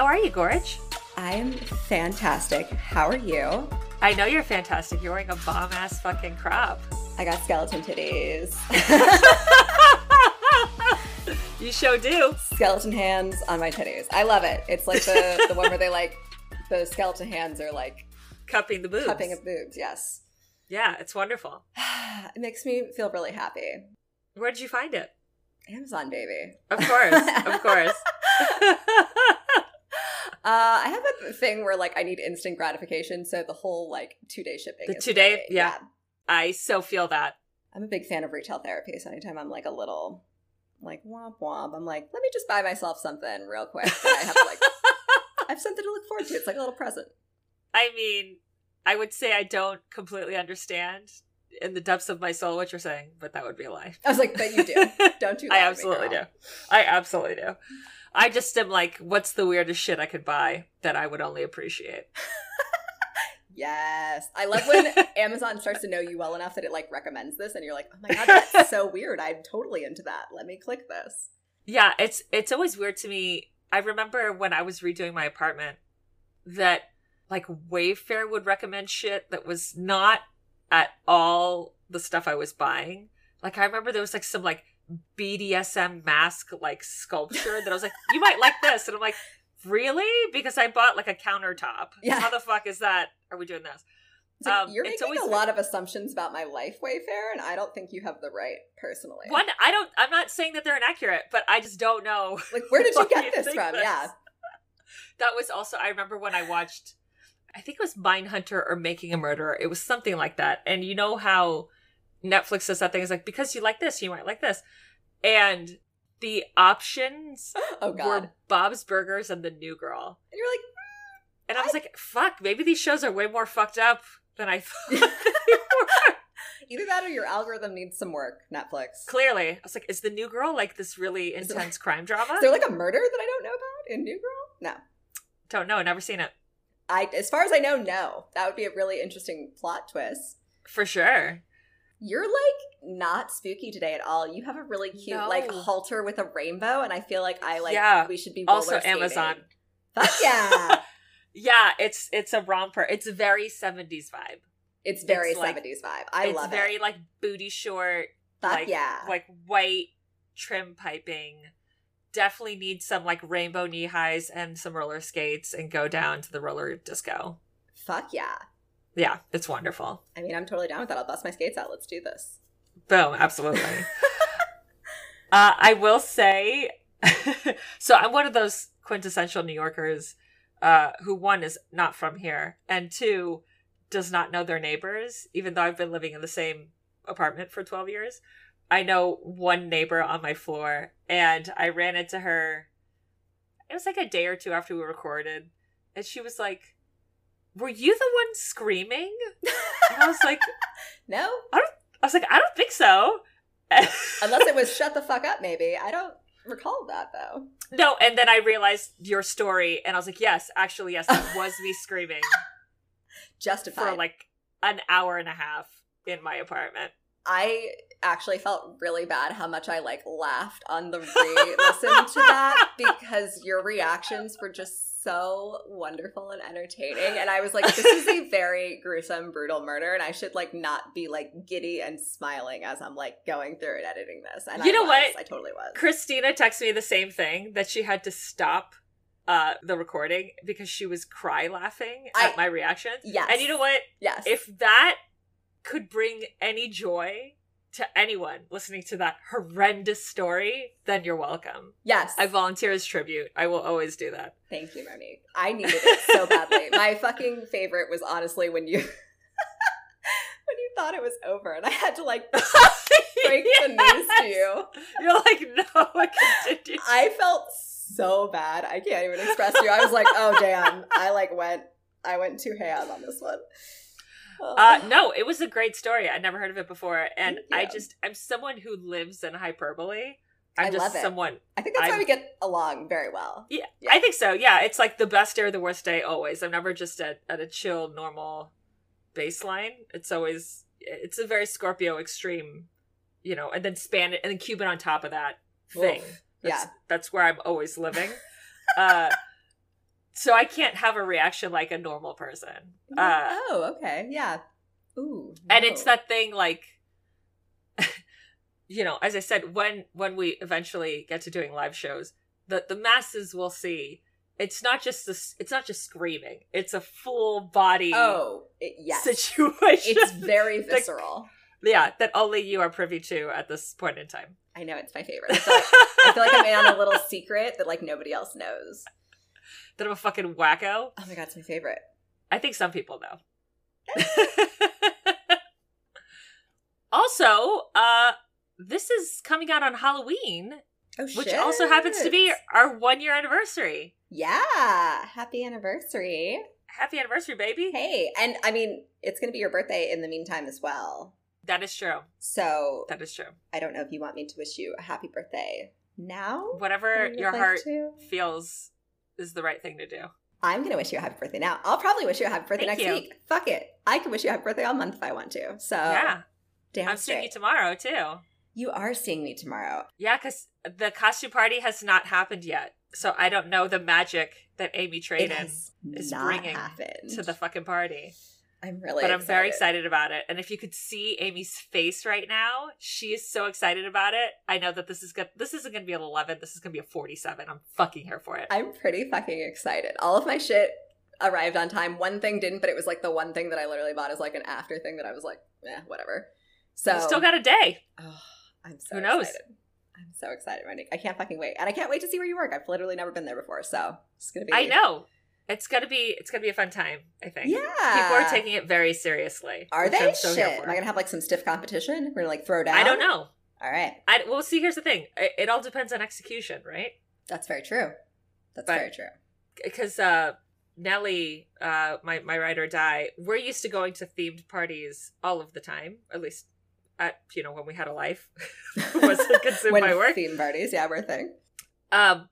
How are you, Gorge? I'm fantastic. How are you? I know you're fantastic. You're wearing a bomb ass fucking crop. I got skeleton titties. you sure do. Skeleton hands on my titties. I love it. It's like the, the one where they like, the skeleton hands are like Cupping the boobs. cupping of boobs. Yes. Yeah, it's wonderful. It makes me feel really happy. Where did you find it? Amazon, baby. Of course, of course. Uh, I have a thing where like I need instant gratification, so the whole like two day shipping. The two-day- great. yeah. I so feel that. I'm a big fan of retail therapy, so anytime I'm like a little like womp womp, I'm like, let me just buy myself something real quick. And I have like I have something to look forward to. It's like a little present. I mean, I would say I don't completely understand in the depths of my soul what you're saying, but that would be a lie. I was like, but you do. Don't do that. I absolutely do. I absolutely do. I just am like, what's the weirdest shit I could buy that I would only appreciate? Yes. I love when Amazon starts to know you well enough that it like recommends this and you're like, oh my god, that's so weird. I'm totally into that. Let me click this. Yeah, it's it's always weird to me. I remember when I was redoing my apartment that like Wayfair would recommend shit that was not at all the stuff I was buying. Like I remember there was like some like BDSM mask like sculpture that I was like, you might like this, and I'm like, really? Because I bought like a countertop. Yeah. How the fuck is that? Are we doing this? It's like, Um, you're making always a lot of assumptions about my life, Wayfair, and I don't think you have the right personally. One, I don't. I'm not saying that they're inaccurate, but I just don't know. Like, where did you get this from? this? Yeah. That was also. I remember when I watched. I think it was Mindhunter or Making a Murderer. It was something like that. And you know how Netflix does that thing is like because you like this, you might like this, and the options Oh god. were Bob's Burgers and The New Girl. and you're like, mm, And I was like, fuck, maybe these shows are way more fucked up than I thought they were. either that or your algorithm needs some work, Netflix. Clearly. I was like, is The New Girl like this really intense crime drama? Is there like a murder that I don't know about in New Girl? No. Don't know, never seen it. I as far as I know, no. That would be a really interesting plot twist. For sure. You're like not spooky today at all. You have a really cute No. like halter with a rainbow, and I feel like I like Yeah. we should be Also skating. Amazon. Fuck yeah. Yeah, it's it's a romper. It's a very 70s vibe. It's very It's like- 70s vibe. I it's love very it. like booty short, Fuck like yeah. like white trim piping. Definitely need some like rainbow knee highs and some roller skates and go down to the roller disco. Fuck yeah. Yeah, it's wonderful. I mean, I'm totally down with that. I'll bust my skates out. Let's do this. Boom, absolutely. uh, I will say, so I'm one of those quintessential New Yorkers uh, who one is not from here, and two does not know their neighbors, even though I've been living in the same apartment for 12 years. I know one neighbor on my floor, and I ran into her. It was like a day or two after we recorded, and she was like, "Were you the one screaming?" And I was like, No? I don't. I was like, I don't think so. Unless it was shut the fuck up, maybe. I don't recall that though. no, and then I realized your story, and I was like, yes, actually, yes, that was me screaming Justified. for like an hour and a half in my apartment. I actually felt really bad how much I like laughed on the re-listen to that because your reactions were just so wonderful and entertaining. And I was like, this is a very gruesome, brutal murder, and I should like not be like giddy and smiling as I'm like going through and editing this. And You I know was. what? I totally was. Christina texted me the same thing that she had to stop uh, the recording because she was cry laughing at I- my reactions. Yes. And you know what? Yes. If that could bring any joy to anyone listening to that horrendous story, then you're welcome. yes. I volunteer as tribute. I will always do that. Thank you, Monique. I needed it so badly. My fucking favorite was honestly when you when you thought it was over and I had to like break the news to you. You're like, no, I continue. I felt so bad. I can't even express to you. I was like, oh damn. I like went I went too ham on this one. Uh, no, it was a great story. I'd never heard of it before, and I just I'm someone who lives in hyperbole. I'm I just love it. someone. I think that's why I'm- we get along very well. Yeah, Yeah. I think so. Yeah, it's like the best day or the worst day always. I'm never just at, at a chill, normal baseline. It's always it's a very Scorpio extreme, you know, and then span it and then Cuban on top of that thing. Oof. That's, Yeah. that's where I'm always living. uh, so I can't have a reaction like a normal person. Uh, oh, okay. Yeah. Ooh. and it's that thing like you know as i said when when we eventually get to doing live shows the the masses will see it's not just this it's not just screaming it's a full body Oh, it, yes. situation It's very visceral. yeah that only you are privy to at this point in time I know it's my favorite. I feel, like, I feel like I'm in on a little secret that like nobody else knows. That i'm a fucking wacko Oh my god, it's my favorite. i think some people know also uh this is coming out on halloween Oh which also happens to be our one year anniversary Yeah. Happy anniversary. happy anniversary baby Hey, and I mean, it's going to be your birthday in the meantime as well. that is true So that is true I don't know if you want me to wish you a happy birthday now. whatever or you would your like heart to. feels is the right thing to do I'm going to wish you a happy birthday now. I'll probably wish you a happy birthday Thank next you. week. Fuck it. I can wish you a happy birthday all month if I want to. So, yeah damn i'm seeing you tomorrow too You are seeing me tomorrow. yeah because the costume party has not happened yet so i don't know the magic that amy Traden is bringing happened to the fucking party I'm really, but i'm very excited about it and if you could see amy's face right now she is so excited about it i know that this is good this isn't gonna be an 11 this is gonna be a 47 i'm fucking here for it I'm pretty fucking excited. All of my shit arrived on time. One thing didn't, but it was like the one thing that I literally bought as like an after thing that I was like, eh, whatever. So you still got a day Oh, I'm so Who knows? excited. I'm so excited, Wendy. I can't fucking wait. And I can't wait to see where you work. I've literally never been there before, so it's gonna be i know it's gonna be it's gonna be a fun time i think Yeah. people are taking it very seriously Are they? I'm so Shit. Am I gonna have like some stiff competition? We're gonna like throw down? I don't know. All right. I well, see. Here's the thing. It, it all depends on execution, right? That's very true. That's But- very true. Because uh, Nellie, uh, my my ride or die, we're used to going to themed parties all of the time. At least, at you know when we had a life, wasn't consumed when by work. theme parties, yeah, we're a thing. Um,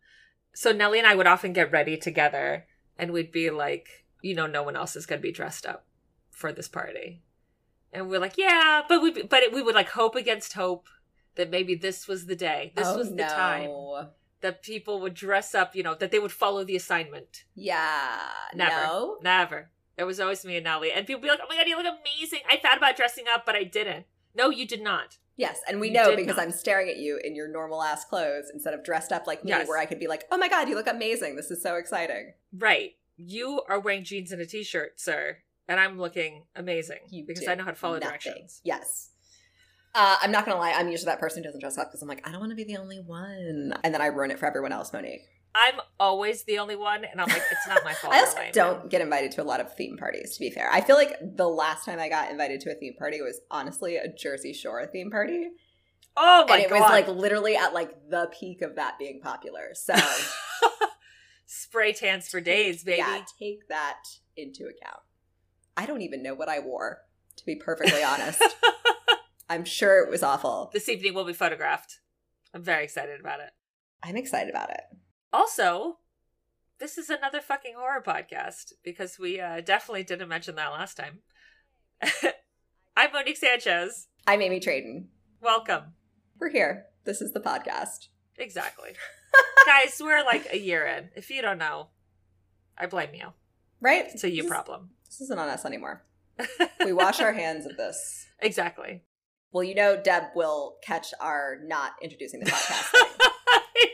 so Nellie and I would often get ready together, and we'd be like, you know, no one else is going to be dressed up for this party, and we're like, yeah, but we but it, we would like hope against hope that maybe this was the day, this Oh, was the time oh, that people would dress up, you know, that they would follow the assignment. Yeah. Never. No. Never. It was always me and Nellie. And people be like, oh my god, you look amazing. I thought about dressing up, but I didn't. No, you did not. Yes, and we You know because not. I'm staring at you in your normal ass clothes instead of dressed up like me, Yes. where I could be like, "Oh my god, you look amazing! This is so exciting." Right. You are wearing jeans and a t shirt, sir. And I'm looking amazing You because I know how to follow nothing. directions. Yes. Uh, I'm not gonna lie. I'm usually that person who doesn't dress up because I'm like, I don't want to be the only one, and then I ruin it for everyone else. Monique. I'm always the only one, and I'm like, it's not my fault. I also don't get invited to a lot of theme parties. To be fair, I feel like the last time I got invited to a theme party was honestly a Jersey Shore theme party, Oh my God. and it god. was like literally at like the peak of that being popular. So spray tans for days, baby. yeah, take that into account. I don't even know what I wore, to be perfectly honest. I'm sure it was awful. this evening will be photographed. I'm very excited about it. I'm excited about it. Also, this is another fucking horror podcast because we uh, definitely didn't mention that last time. I'm Monique Sanchez. I'm Amy Traden. Welcome. We're here. This is the podcast. Exactly. Guys, we're like a year in. If you don't know, I blame you. Right? It's a you This- problem. This isn't on us anymore. We wash our hands of this. exactly. Well, you know, Deb will catch our not introducing the podcast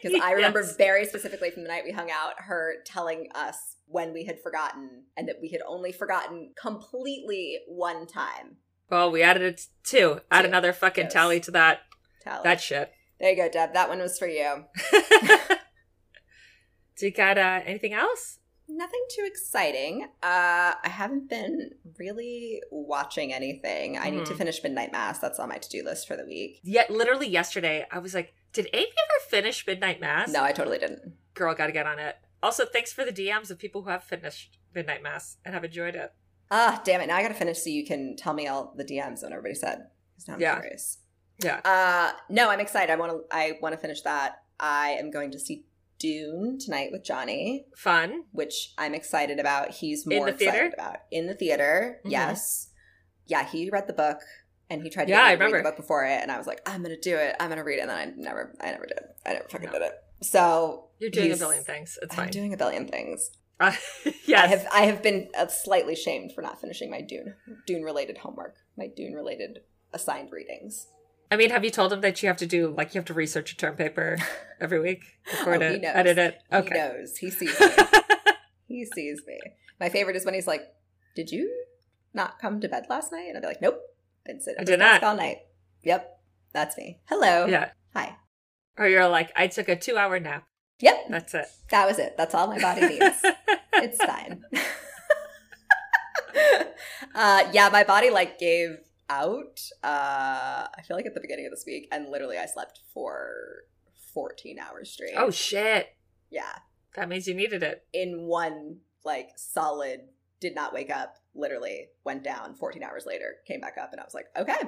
because I remember Yes. very specifically from the night we hung out, her telling us when we had forgotten and that we had only forgotten completely one time. Well, we added it two. Add Two. another fucking Yes. tally to that Tally. that shit. there you go, Deb. That one was for you. Do you got uh, anything else? Nothing too exciting. Uh, I haven't been really watching anything. I need to Mhm. finish Midnight Mass. That's on my to do list for the week. Yet, literally yesterday, I was like, "Did Amy ever finish Midnight Mass?" No, I totally didn't. girl, got to get on it. Also, thanks for the DMs of people who have finished Midnight Mass and have enjoyed it. Ah, damn it. Now I gotta finish so you can tell me all the DMs and everybody said. now I'm Yeah. curious. Yeah. Uh no, I'm excited. I wanna I wanna finish that. I am going to see Dune tonight with Johnny, Fun. which I'm excited about. He's more excited about. In the theater, Mhm. yes. Yeah, he read the book and he tried to Yeah, get me I to read remember. the book before it, and I was like, I'm gonna do it. I'm gonna read it, and then I never, I never did. I never fucking No. did it. So You're doing a billion things. It's fine. I'm doing a billion things. Uh, yes. I have I have been uh, slightly shamed for not finishing my Dune Dune related homework, my Dune related assigned readings. I mean, have you told him that you have to do like you have to research a term paper every week, record Oh, it, edit it? He Okay. knows. He sees me. he sees me. My favorite is when he's like, "Did you not come to bed last night?" And I'll be like, "Nope, I did not. all night." Yep, that's me. Hello. yeah. Hi. Or you're like, I took a two hour nap. Yep, That's it. that was it. That's all my body needs. it's fine. uh, yeah, my body like gave out. Uh, I feel like at the beginning of this week, and literally I slept for 14 hours straight. oh shit. yeah, That means you needed it. in one like solid. Did not wake up. Literally went down. 14 hours later, came back up, and I was like, okay,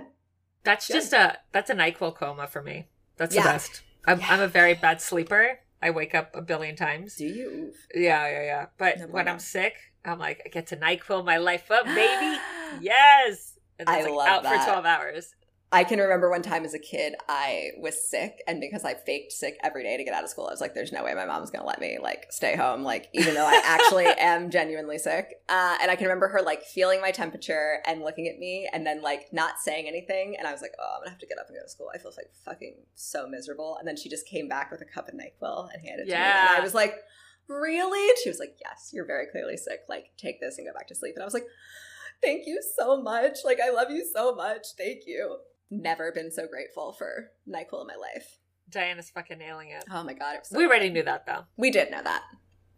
That's Good. just a that's a NyQuil coma for me. That's Yeah. the best. I'm, Yeah. I'm a very bad sleeper. I wake up a billion times. do you? Yeah, yeah, yeah. But No when bueno. I'm sick, I'm like, I get to NyQuil my life up, baby. Yes. And I like love out that. for 12 hours. I can remember one time as a kid, I was sick, and because I faked sick every day to get out of school, I was like, "There's no way my mom's gonna let me like stay home, like even though I actually am genuinely sick." Uh, and I can remember her like feeling my temperature and looking at me, and then like not saying anything. And I was like, "Oh, I'm gonna have to get up and go to school. I feel like fucking so miserable." And then she just came back with a cup of Nyquil and handed it to me, and I was like, "Really?" And she was like, "Yes, you're very clearly sick. Like, take this and go back to sleep." And I was like, "Thank you so much. Like, I love you so much. Thank you." Never been so grateful for NyQuil in my life. Diana's fucking nailing it. Oh my god, it so we good. already knew that though. We did know that.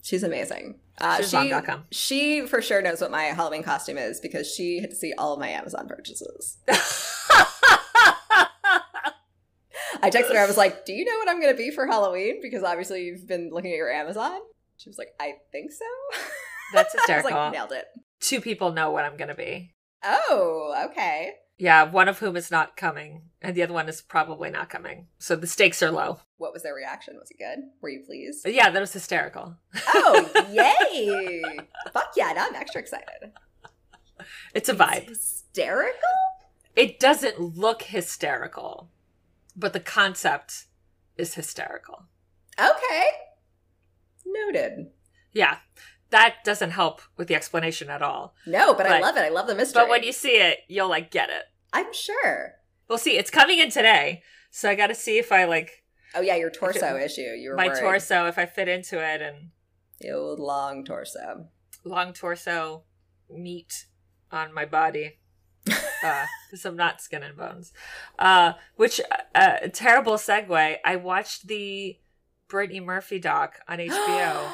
She's amazing. Uh, She's she, bomb.com. she for sure knows what my Halloween costume is because she had to see all of my Amazon purchases. I texted her. I was like, "Do you know what I'm going to be for Halloween?" Because obviously you've been looking at your Amazon. She was like, "I think so." That's I was hysterical. like, "Nailed it." Two people know what I'm going to be. Oh, okay. Yeah, one of whom is not coming, and the other one is probably not coming. So the stakes are low. What was their reaction? Was it good? Were you pleased? Yeah, that was hysterical. Oh, yay! Fuck yeah! Now I'm extra excited. It's a vibe. Hysterical. It doesn't look hysterical, but the concept is hysterical. Okay. Noted. Yeah, that doesn't help with the explanation at all. No, but, I love it. I love the mystery. But when you see it, you'll like get it. I'm sure. We'll see. It's coming in today, so I got to see if I like Oh yeah, your torso issue. You were my worried. torso, if I fit into it, and old long torso. long torso meat on my body. Because I'm not skin and bones. Uh, which, uh, terrible segue. I watched the Brittany Murphy doc on HBO.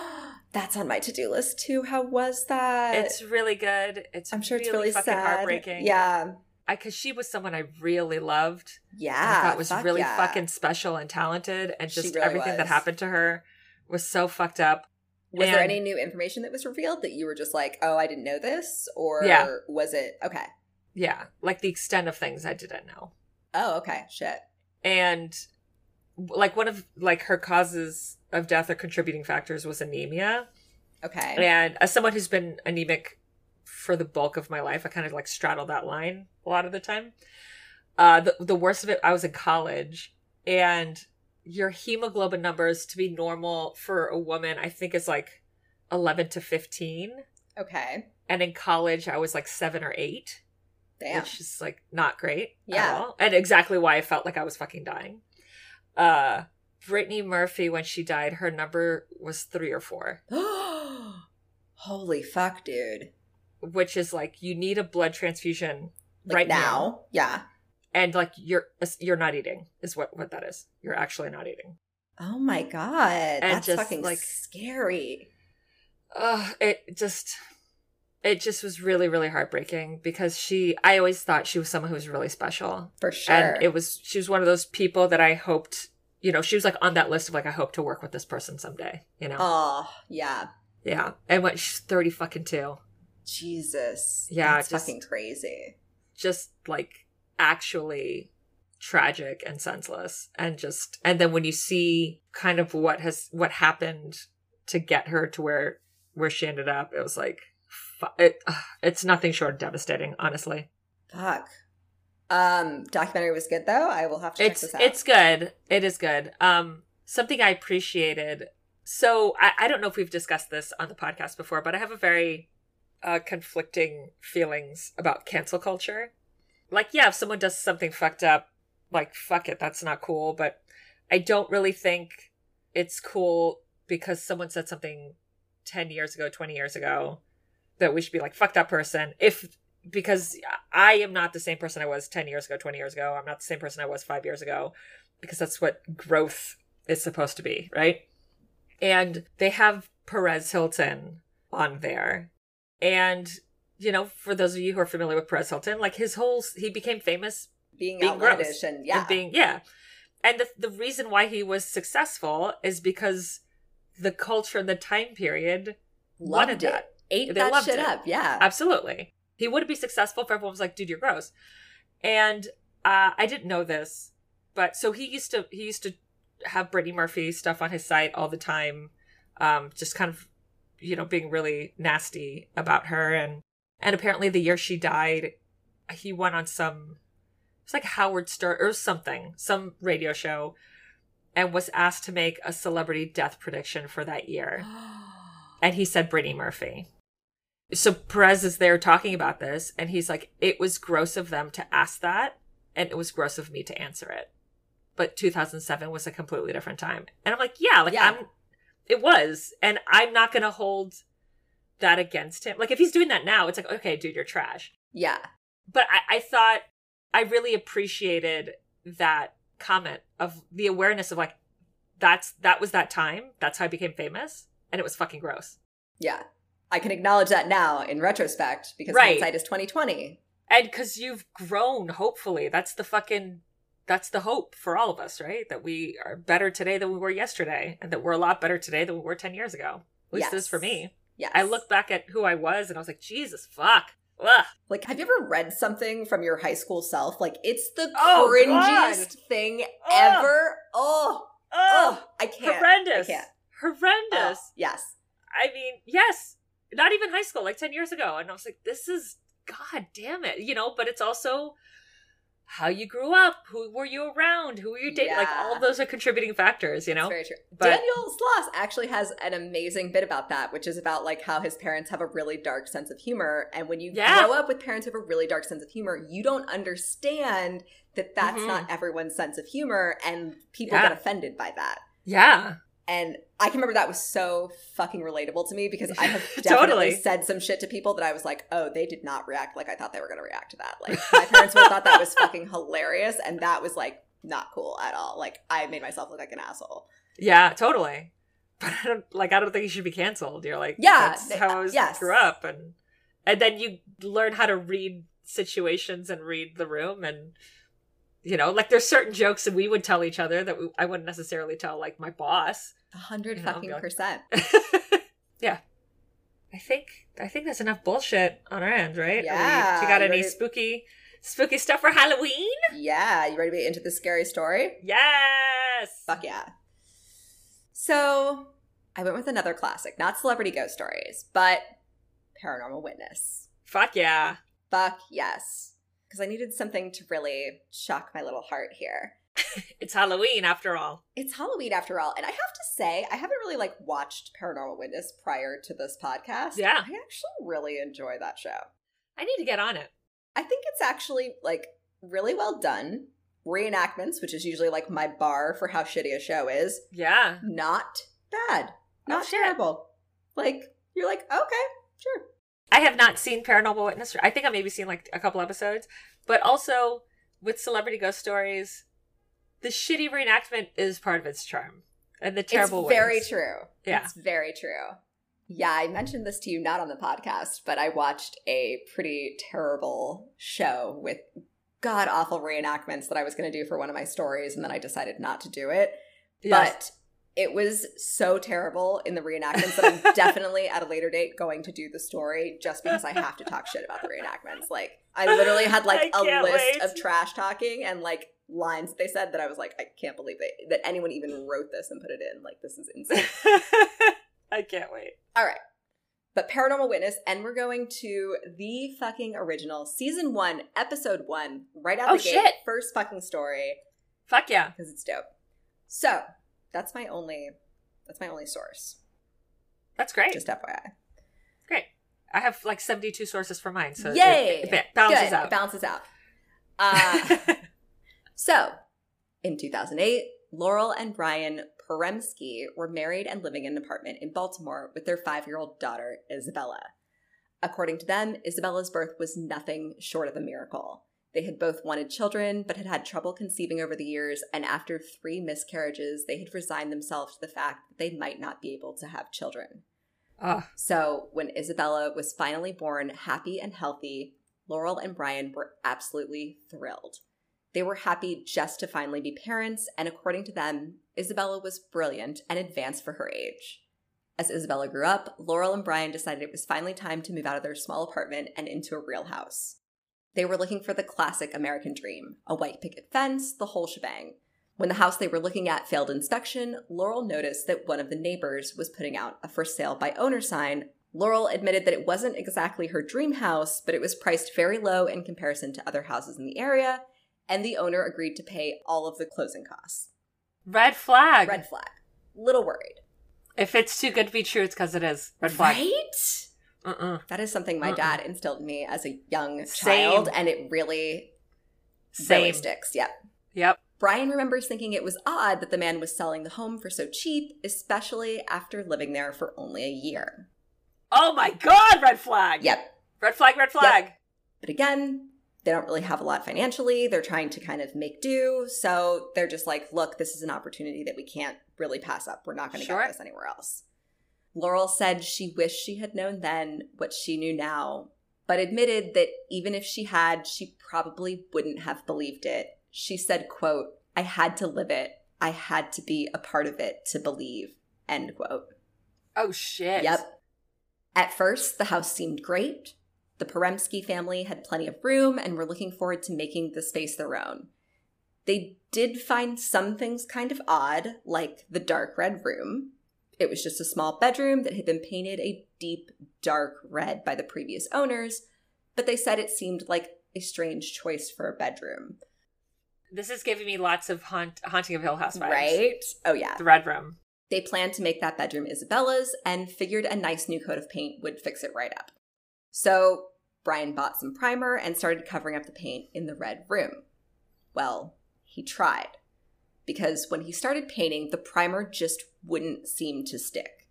That's on my to-do list too. How was that? it's really good. It's I'm sure really, it's really fucking sad. heartbreaking. Yeah. Because she was someone I really loved. Yeah. I thought was really yeah. fucking special and talented, and just really everything that happened to her was so fucked up. Was there any new information that was revealed that you were just like, oh, I didn't know this? Or Yeah. was it okay? Yeah, like the extent of things I didn't know. Oh, okay. Shit. and like one of like her causes of death or contributing factors was anemia Okay. and as someone who's been anemic for the bulk of my life i kind of like straddle that line a lot of the time uh the, the worst of it i was in college and your hemoglobin numbers to be normal for a woman i think is like 11 to 15 Okay. and in college i was like 7 or 8 Damn. which is like not great Yeah. at all. And exactly why I felt like I was fucking dying. Uh Brittany Murphy, when she died, her number was three or four, Holy fuck, dude. which is like you need a blood transfusion Like right now. now. Yeah. and like you're you're not eating is what what that is. You're actually not eating. Oh my god. That's just, fucking like- scary. Uh, it just it just was really really heartbreaking because she I always thought she was someone who was really special. For sure. and it was she was one of those people that I hoped you know she was like on that list of like I hope to work with this person someday you know Oh, yeah. yeah and what, she's thirty fucking two Jesus. Yeah, just- fucking crazy. just like actually tragic and senseless and just and then when you see kind of what has what happened to get her to where where she ended up it was like it it's nothing short of devastating honestly Fuck. Um, documentary was good though. I will have to check it's this out. it's good it is good um something i appreciated So I, I don't know if we've discussed this on the podcast before, but I have a very uh, conflicting feelings about cancel culture. Like, yeah, if someone does something fucked up, like, fuck it, that's not cool. But I don't really think it's cool because someone said something 10 years ago, 20 years ago, that we should be like, fuck that person. If, because I am not the same person I was 10 years ago, 20 years ago. I'm not the same person I was five years ago, because that's what growth is supposed to be, right? And they have Perez Hilton on there. And, you know, for those of you who are familiar with Perez Hilton, like his whole, he became famous being, Being outlandish and yeah. and being, yeah. And the, the reason why he was successful is because the culture and the time period loved wanted it. that. Ate They that loved shit it. up. Yeah. Absolutely. He would be successful if everyone was like, dude, you're gross. And uh, I didn't know this, but so he used to he used to have Brittany Murphy stuff on his site all the time, um, just kind of, you know, being really nasty about her. And and apparently the year she died, he went on some it's like Howard Stern or something, some radio show, and was asked to make a celebrity death prediction for that year and he said Brittany Murphy. So Perez is there talking about this, and he's like, "It was gross of them to ask that, and it was gross of me to answer it." But 2007 was a completely different time, and I'm like, "Yeah, like Yeah. I'm." It was, and I'm not gonna hold that against him. Like if he's doing that now, it's like, okay, dude, you're trash. yeah. But I, I thought I really appreciated that comment of the awareness of like, that's that was that time. That's how I became famous, and it was fucking gross. Yeah. I can acknowledge that now in retrospect because Right. hindsight is 2020. and because you've grown hopefully that's the fucking that's the hope for all of us right that we are better today than we were yesterday and that we're a lot better today than we were 10 years ago at least this for me Yes. i look back at who i was and i was like jesus fuck Ugh. Like, have you ever read something from your high school self? Like, it's the Oh, cringiest thing ever. Oh, oh, oh, I can't. horrendous I can't. horrendous yes. i mean yes not even high school like 10 years ago and i was like this is god damn it you know but it's also how you grew up who were you around who were you dating like all Yeah. those are contributing factors you know It's very true. But- Daniel Sloss actually has an amazing bit about that, which is about like how his parents have a really dark sense of humor, and when you Yeah. grow up with parents who have a really dark sense of humor, you don't understand that that's Mhm. not everyone's sense of humor, and people Yeah. get offended by that. yeah And I can remember that was so fucking relatable to me because I have Totally. definitely said some shit to people that I was like, oh, they did not react like I thought they were going to react to that. Like, my parents would have thought that was fucking hilarious, and that was like not cool at all. Like, I made myself look like an asshole. Yeah, totally. But I don't like. I don't think you should be canceled. You're like, Yeah, that's th- how I was, yes. grew up, and and then you learn how to read situations and read the room, and you know, like there's certain jokes that we would tell each other that we, I wouldn't necessarily tell like my boss. A 100 you know, fucking like, percent yeah, I think I think that's enough bullshit on our end, right? Are we- Yeah, you got you any ready- spooky spooky stuff for Halloween? Yeah, you ready to be into the scary story? Yes. Fuck yeah. So I went with another classic, not celebrity ghost stories, but paranormal witness. Fuck yeah. Fuck yes. Because I needed something to really shock my little heart here. It's Halloween after all. It's Halloween after all, and I have to say, I haven't really like watched Paranormal Witness prior to this podcast. Yeah. I actually really enjoy that show. I need to get on it. I think it's actually like really well done. Reenactments, which is usually like my bar for how shitty a show is, Yeah. not bad. Oh, not Oh, terrible. Like, you're like, okay, sure. I have not seen Paranormal Witness. I think I maybe seen like a couple episodes, but also with Celebrity Ghost Stories, the shitty reenactment is part of its charm, and the terrible. it's very wins. true. Yeah. It's very true. Yeah, I mentioned this to you not on the podcast, but I watched a pretty terrible show with god awful reenactments that I was going to do for one of my stories, and then I decided not to do it. Yes. It was so terrible in the reenactments that I'm definitely at a later date going to do the story just because I have to talk shit about the reenactments. Like, I literally had like I a list wait. of trash talking and like lines that they said that I was like, I can't believe they, that anyone even wrote this and put it in. Like, this is insane. I can't wait. All right. But Paranormal Witness, and we're going to the fucking original season one, episode one, right out Oh, the gate, shit. first fucking story, Fuck yeah. because it's dope. So that's my only That's my only source. That's great. Just FYI. great. I have like 72 sources for mine, so Yay! it, it balances Good. out. It balances out. Uh, so, in 2008, Laurel and Brian Poremski were married and living in an apartment in Baltimore with their five year old daughter, Isabella. According to them, Isabella's birth was nothing short of a miracle. They had both wanted children, but had had trouble conceiving over the years, and after three miscarriages, they had resigned themselves to the fact that they might not be able to have children. oh, So, when Isabella was finally born happy and healthy, Laurel and Brian were absolutely thrilled. They were happy just to finally be parents, and according to them, Isabella was brilliant and advanced for her age. As Isabella grew up, Laurel and Brian decided it was finally time to move out of their small apartment and into a real house. They were looking for the classic American dream a white picket fence, the whole shebang. When the house they were looking at failed inspection, Laurel noticed that one of the neighbors was putting out a for sale by owner sign. Laurel admitted that it wasn't exactly her dream house, but it was priced very low in comparison to other houses in the area, and the owner agreed to pay all of the closing costs. red flag. Red flag. Little worried. If it's too good to be true, it's because it is. Red flag. Right? Uh-uh. That is something my Uh-uh. dad instilled in me as a young Same. child, and it really, Same. really sticks. Yep. Yep. Brian remembers thinking it was odd that the man was selling the home for so cheap, especially after living there for only a year. Oh my god, red flag. Yep. Red flag, red flag. But again, they don't really have a lot financially. They're trying to kind of make do. So they're just like, look, this is an opportunity that we can't really pass up. We're not going to Sure. get this anywhere else. Laurel said she wished she had known then what she knew now, but admitted that even if she had, she probably wouldn't have believed it. She said, quote, I had to live it. I had to be a part of it to believe, end quote. Oh shit. Yep. At first, the house seemed great. The Peremsky family had plenty of room and were looking forward to making the space their own. They did find some things kind of odd, like the dark red room. It was just a small bedroom that had been painted a deep dark red by the previous owners, but they said it seemed like a strange choice for a bedroom. This is giving me lots of haunt, haunting of Hill House vibes. Right? Oh, yeah. The red room. They planned to make that bedroom Isabella's and figured a nice new coat of paint would fix it right up. So Brian bought some primer and started covering up the paint in the red room. Well, he tried. Because when he started painting, the primer just wouldn't seem to stick.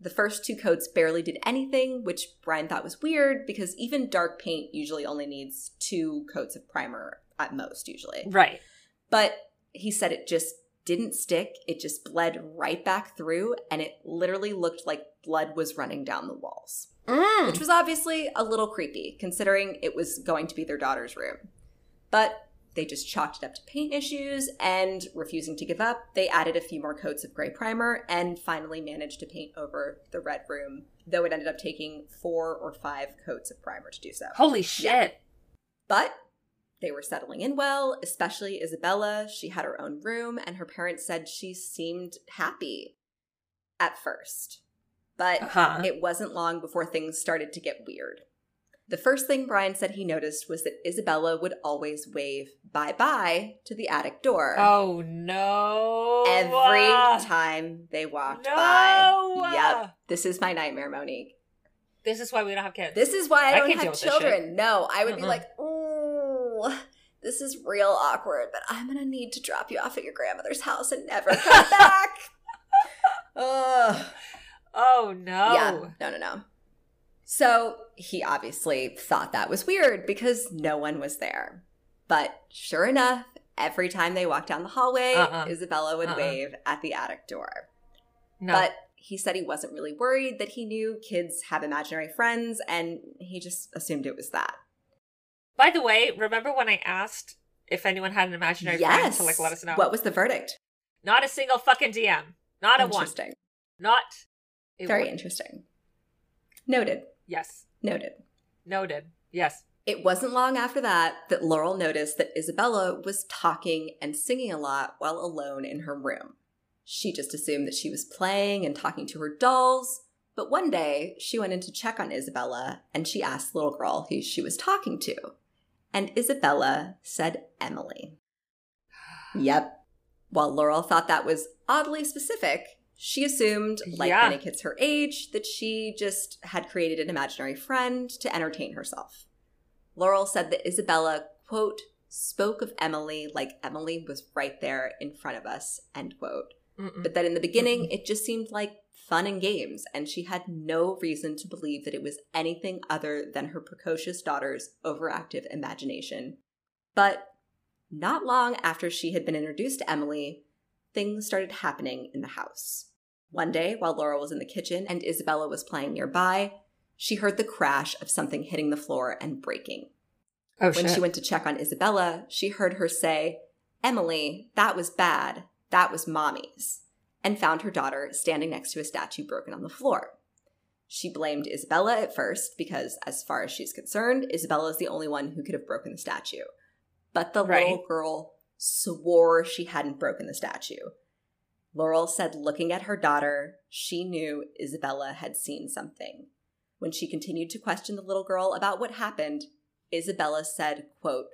The first two coats barely did anything, which Brian thought was weird because even dark paint usually only needs two coats of primer at most, usually. Right. But he said it just didn't stick. It just bled right back through, and it literally looked like blood was running down the walls, Mm. which was obviously a little creepy considering it was going to be their daughter's room. But they just chalked it up to paint issues and refusing to give up, they added a few more coats of gray primer and finally managed to paint over the red room, though it ended up taking four or five coats of primer to do so. Holy shit. But they were settling in well, especially Isabella. She had her own room, and her parents said she seemed happy at first. But Uh-huh. it wasn't long before things started to get weird. The first thing Brian said he noticed was that Isabella would always wave bye bye to the attic door Oh no. every time they walked No. by. Yep. This is my nightmare, Monique. This is why we don't have kids. This is why I don't have children. No, I would be like, ooh, this is real awkward, but I'm gonna need to drop you off at your grandmother's house and never come back. Ugh. oh no. Yeah, no, no, no. So he obviously thought that was weird because no one was there. But sure enough, every time they walked down the hallway, Uh-uh. Isabella would Uh-uh. wave at the attic door. No. But he said he wasn't really worried, that he knew kids have imaginary friends, and he just assumed it was that. By the way, remember when I asked if anyone had an imaginary friend to like let us know? What was the verdict? Not a single fucking DM. Not a one. interesting. Not a Very one. interesting. Noted. Yes. Noted. Noted. Yes. It wasn't long after that that Laurel noticed that Isabella was talking and singing a lot while alone in her room. She just assumed that she was playing and talking to her dolls, but one day she went in to check on Isabella and she asked the little girl who she was talking to. And Isabella said Emily. Yep. While Laurel thought that was oddly specific, She assumed, like Yeah. many kids her age, that she just had created an imaginary friend to entertain herself. Laurel said that Isabella, quote, spoke of Emily like Emily was right there in front of us, end quote. Mm-mm. But that in the beginning, it just seemed like fun and games, and she had no reason to believe that it was anything other than her precocious daughter's overactive imagination. But not long after she had been introduced to Emily, things started happening in the house. One day, while Laura was in the kitchen and Isabella was playing nearby, she heard the crash of something hitting the floor and breaking. oh When shit. she went to check on Isabella, she heard her say, Emily, that was bad. That was mommy's. And found her daughter standing next to a statue broken on the floor. She blamed Isabella at first because, as far as she's concerned, Isabella is the only one who could have broken the statue. But the Right. little girl swore she hadn't broken the statue. Laurel said, looking at her daughter, she knew Isabella had seen something. When she continued to question the little girl about what happened, Isabella said, quote,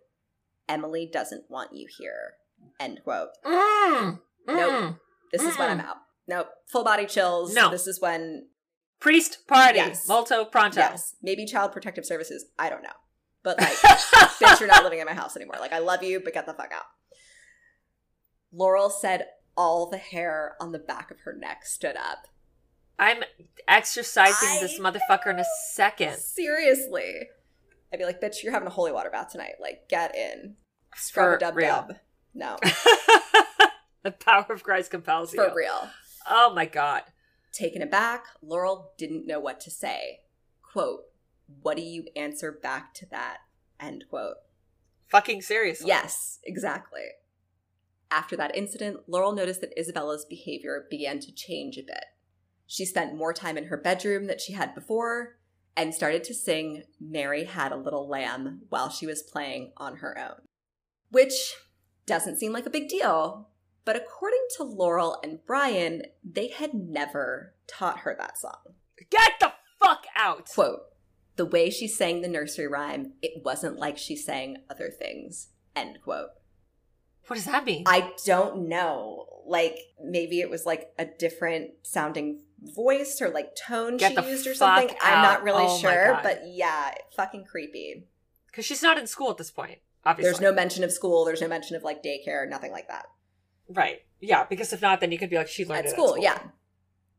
Emily doesn't want you here, end quote. Mm, Nope. mm. This is when I'm out. Nope. Full body chills. No. This is when, Priest party. Yes. Molto pronto. yes, maybe child protective services. I don't know. But like, bitch, you're not living in my house anymore. Like, I love you, but get the fuck out. Laurel said all the hair on the back of her neck stood up. I'm exorcising I- this motherfucker in a second. Seriously. I'd be like, bitch, you're having a holy water bath tonight. Like, get in. Scrub For dub real. dub. No, the power of Christ compels you. for real. Oh my god. Taken aback, Laurel didn't know what to say. Quote, what do you answer back to that? End quote. Fucking seriously. Yes, exactly. After that incident, Laurel noticed that Isabella's behavior began to change a bit. She spent more time in her bedroom than she had before and started to sing Mary Had a Little Lamb while she was playing on her own. Which doesn't seem like a big deal, but according to Laurel and Brian, they had never taught her that song. Get the fuck out. Quote, the way she sang the nursery rhyme, it wasn't like she sang other things. End quote. What does that mean? I don't know. Like maybe it was like a different sounding voice or like tone Get she used or something. I'm not really Oh sure, but yeah, fucking creepy. Because she's not in school at this point. Obviously. There's no mention of school. There's no mention of like daycare. Nothing like that right. Yeah. Because if not, then you could be like she learned at it school, Yeah.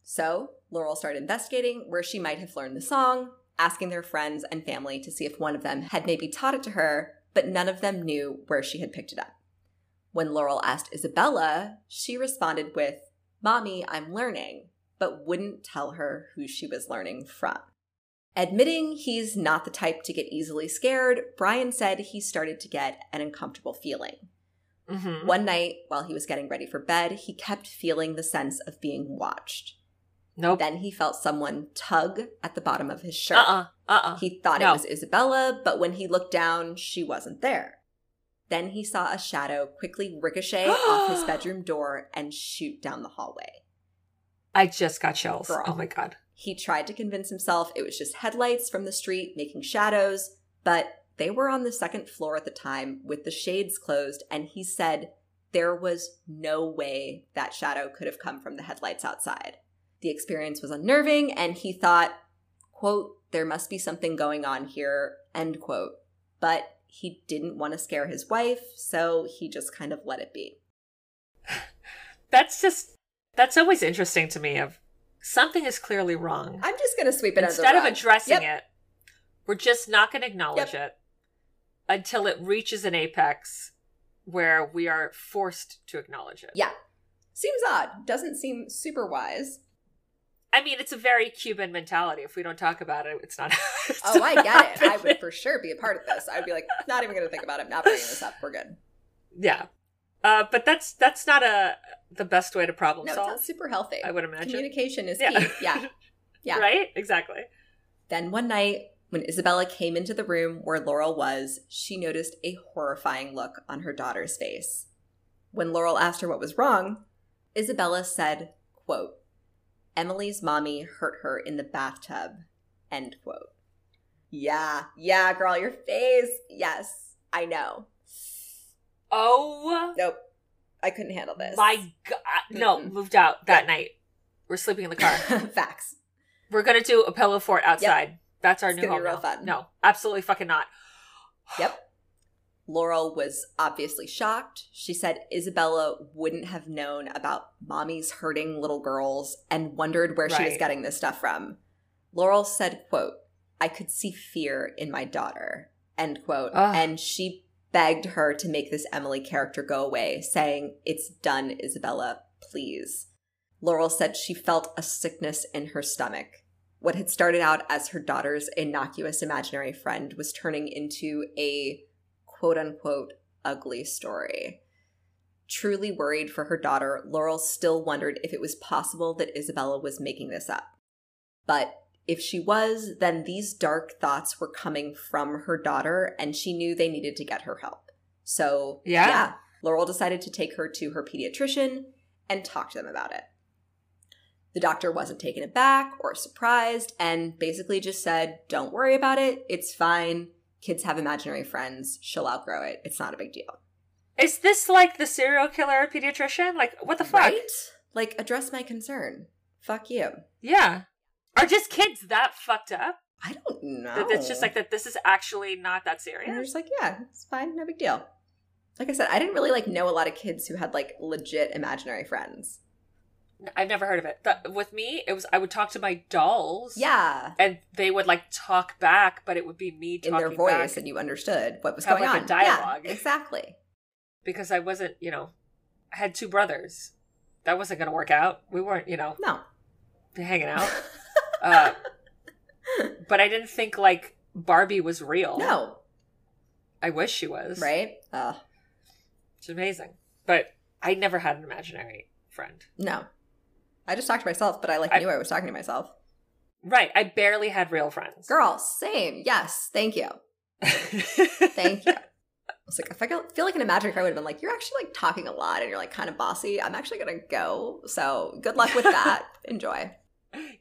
So Laurel started investigating where she might have learned the song, asking their friends and family to see if one of them had maybe taught it to her, but none of them knew where she had picked it up. When Laurel asked Isabella, she responded with, Mommy, I'm learning, but wouldn't tell her who she was learning from. Admitting he's not the type to get easily scared, Brian said he started to get an uncomfortable feeling. Mm-hmm. One night, while he was getting ready for bed, he kept feeling the sense of being watched. Nope. Then he felt someone tug at the bottom of his shirt. Uh uh-uh. uh. Uh He thought No. it was Isabella, but when he looked down, she wasn't there. Then he saw a shadow quickly ricochet off his bedroom door and shoot down the hallway. I just got chills. Girl. Oh my god. He tried to convince himself it was just headlights from the street making shadows, but they were on the second floor at the time with the shades closed, and he said there was no way that shadow could have come from the headlights outside. The experience was unnerving, and he thought, quote, there must be something going on here, end quote. But he didn't want to scare his wife, so he just kind of let it be. That's just that's always interesting to me. Of something is clearly wrong. I'm just going to sweep it Instead under of the rug. addressing Yep. it, we're just not going to acknowledge it until it reaches an apex where we are forced to acknowledge it. Yeah. Seems odd. Doesn't seem super wise. I mean, it's a very Cuban mentality. If we don't talk about it, it's not. it's Oh, I get it. I would for sure be a part of this. I would be like, not even going to think about it. Not bringing this up. We're good. Yeah, uh, but that's that's not a the best way to problem No, it's solve. not super healthy. I would imagine. Communication is Yeah. key. Yeah. Yeah. Right. Exactly. Then one night, when Isabella came into the room where Laurel was, she noticed a horrifying look on her daughter's face. When Laurel asked her what was wrong, Isabella said, quote, Emily's mommy hurt her in the bathtub, end quote. Yeah, yeah, girl, your face. Yes, I know. Oh Nope. I couldn't handle this. my god! No, Mm-mm. moved out that night. We're sleeping in the car. Facts. We're gonna do a pillow fort outside. That's our It's new home. real now. fun. No, absolutely fucking not. Yep. Laurel was obviously shocked. She said Isabella wouldn't have known about mommies hurting little girls and wondered where she was getting this stuff from. Laurel said, quote, I could see fear in my daughter, end quote. Ugh. And she begged her to make this Emily character go away, saying, It's done, Isabella, please. Laurel said she felt a sickness in her stomach. What had started out as her daughter's innocuous imaginary friend was turning into a quote unquote ugly story. Truly worried for her daughter, Laurel still wondered if it was possible that Isabella was making this up. But if she was, then these dark thoughts were coming from her daughter, and she knew they needed to get her help. So, Yeah. Laurel decided to take her to her pediatrician and talk to them about it. The doctor wasn't taken aback or surprised and basically just said, Don't worry about it. It's fine. Kids have imaginary friends. She'll outgrow it. It's not a big deal. Is this like the serial killer pediatrician? Like, what the fuck? Right? Like, address my concern. Fuck you. Yeah. Are just kids that fucked up? I don't know. That it's just like that this is actually not that And they're serious? just like, yeah, it's fine, no big deal. Like I said, I didn't really like know a lot of kids who had like legit imaginary friends. I've never heard of it. The, with me, it was I would talk to my dolls. Yeah, And they would like talk back, but it would be me in their voice, and you understood what was going like, a on. dialogue. Yeah, exactly. because I wasn't, you know, I had two brothers. That wasn't going to work out. We weren't, you know, No. hanging out. uh, but I didn't think like Barbie was real. no. I wish she was. Right? Uh, It's amazing. But I never had an imaginary friend. no. I just talked to myself, but I like I- knew I was talking to myself. Right. I barely had real friends. Girl, same. Yes. Thank you. Thank you. I was like, if I feel like an imaginary friend would have been like, you're actually like talking a lot and you're like kind of bossy. I'm actually gonna go. So good luck with that. Enjoy.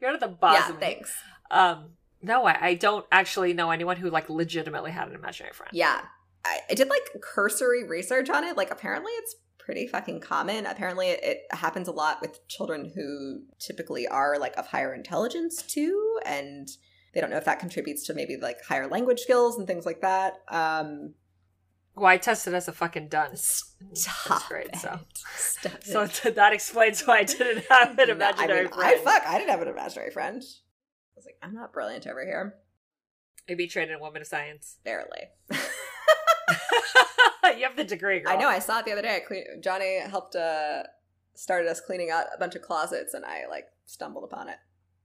You're not the boss. yeah, thanks. Um, no, I, I don't actually know anyone who like legitimately had an imaginary friend. Yeah. I, I did like cursory research on it. Like, apparently, it's pretty fucking common. Apparently, it, it happens a lot with children who typically are like of higher intelligence too. And they don't know if that contributes to maybe like higher language skills and things like that. Um, Well, I tested as a fucking dunce. stop great, it. so. Stop So it. that explains why I didn't have an No, I imaginary mean, friend. I fuck, I didn't have an imaginary friend. I was like, I'm not brilliant over here. Maybe trained in woman of science. Barely. you have the degree, girl. I know. I saw it the other day. I clean, Johnny helped uh started us cleaning out a bunch of closets, and I like stumbled upon it.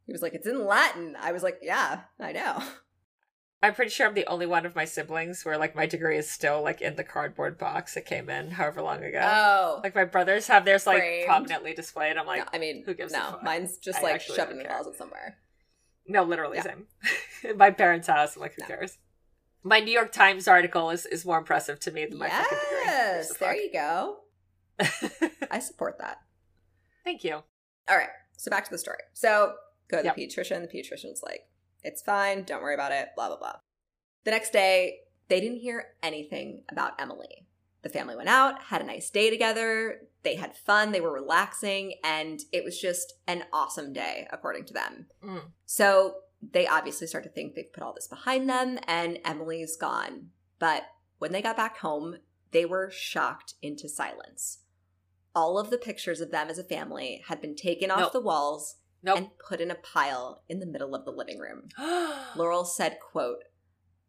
He was like, "It's in Latin." I was like, "Yeah, I know." I'm pretty sure I'm the only one of my siblings where like my degree is still like in the cardboard box it came in however long ago. Oh, like my brothers have theirs like Framed. prominently displayed. I'm like, no, I mean, who gives a no, fuck? mine's just I like shoved in the closet somewhere. No, literally Yeah. same. In my parents' house, I'm like, who No. cares? My New York Times article is, is more impressive to me than my fucking degree. Yes, there you go. I support that. Thank you. All right, so back to the story. So go to Yep. the pediatrician. The pediatrician's like, "It's fine. Don't worry about it." Blah blah blah. The next day, they didn't hear anything about Emily. The family went out, had a nice day together. They had fun. They were relaxing, and it was just an awesome day, according to them. Mm. So they obviously start to think they've put all this behind them, and Emily's gone. But when they got back home, they were shocked into silence. All of the pictures of them as a family had been taken off Nope. the walls Nope. and put in a pile in the middle of the living room. Laurel said, quote,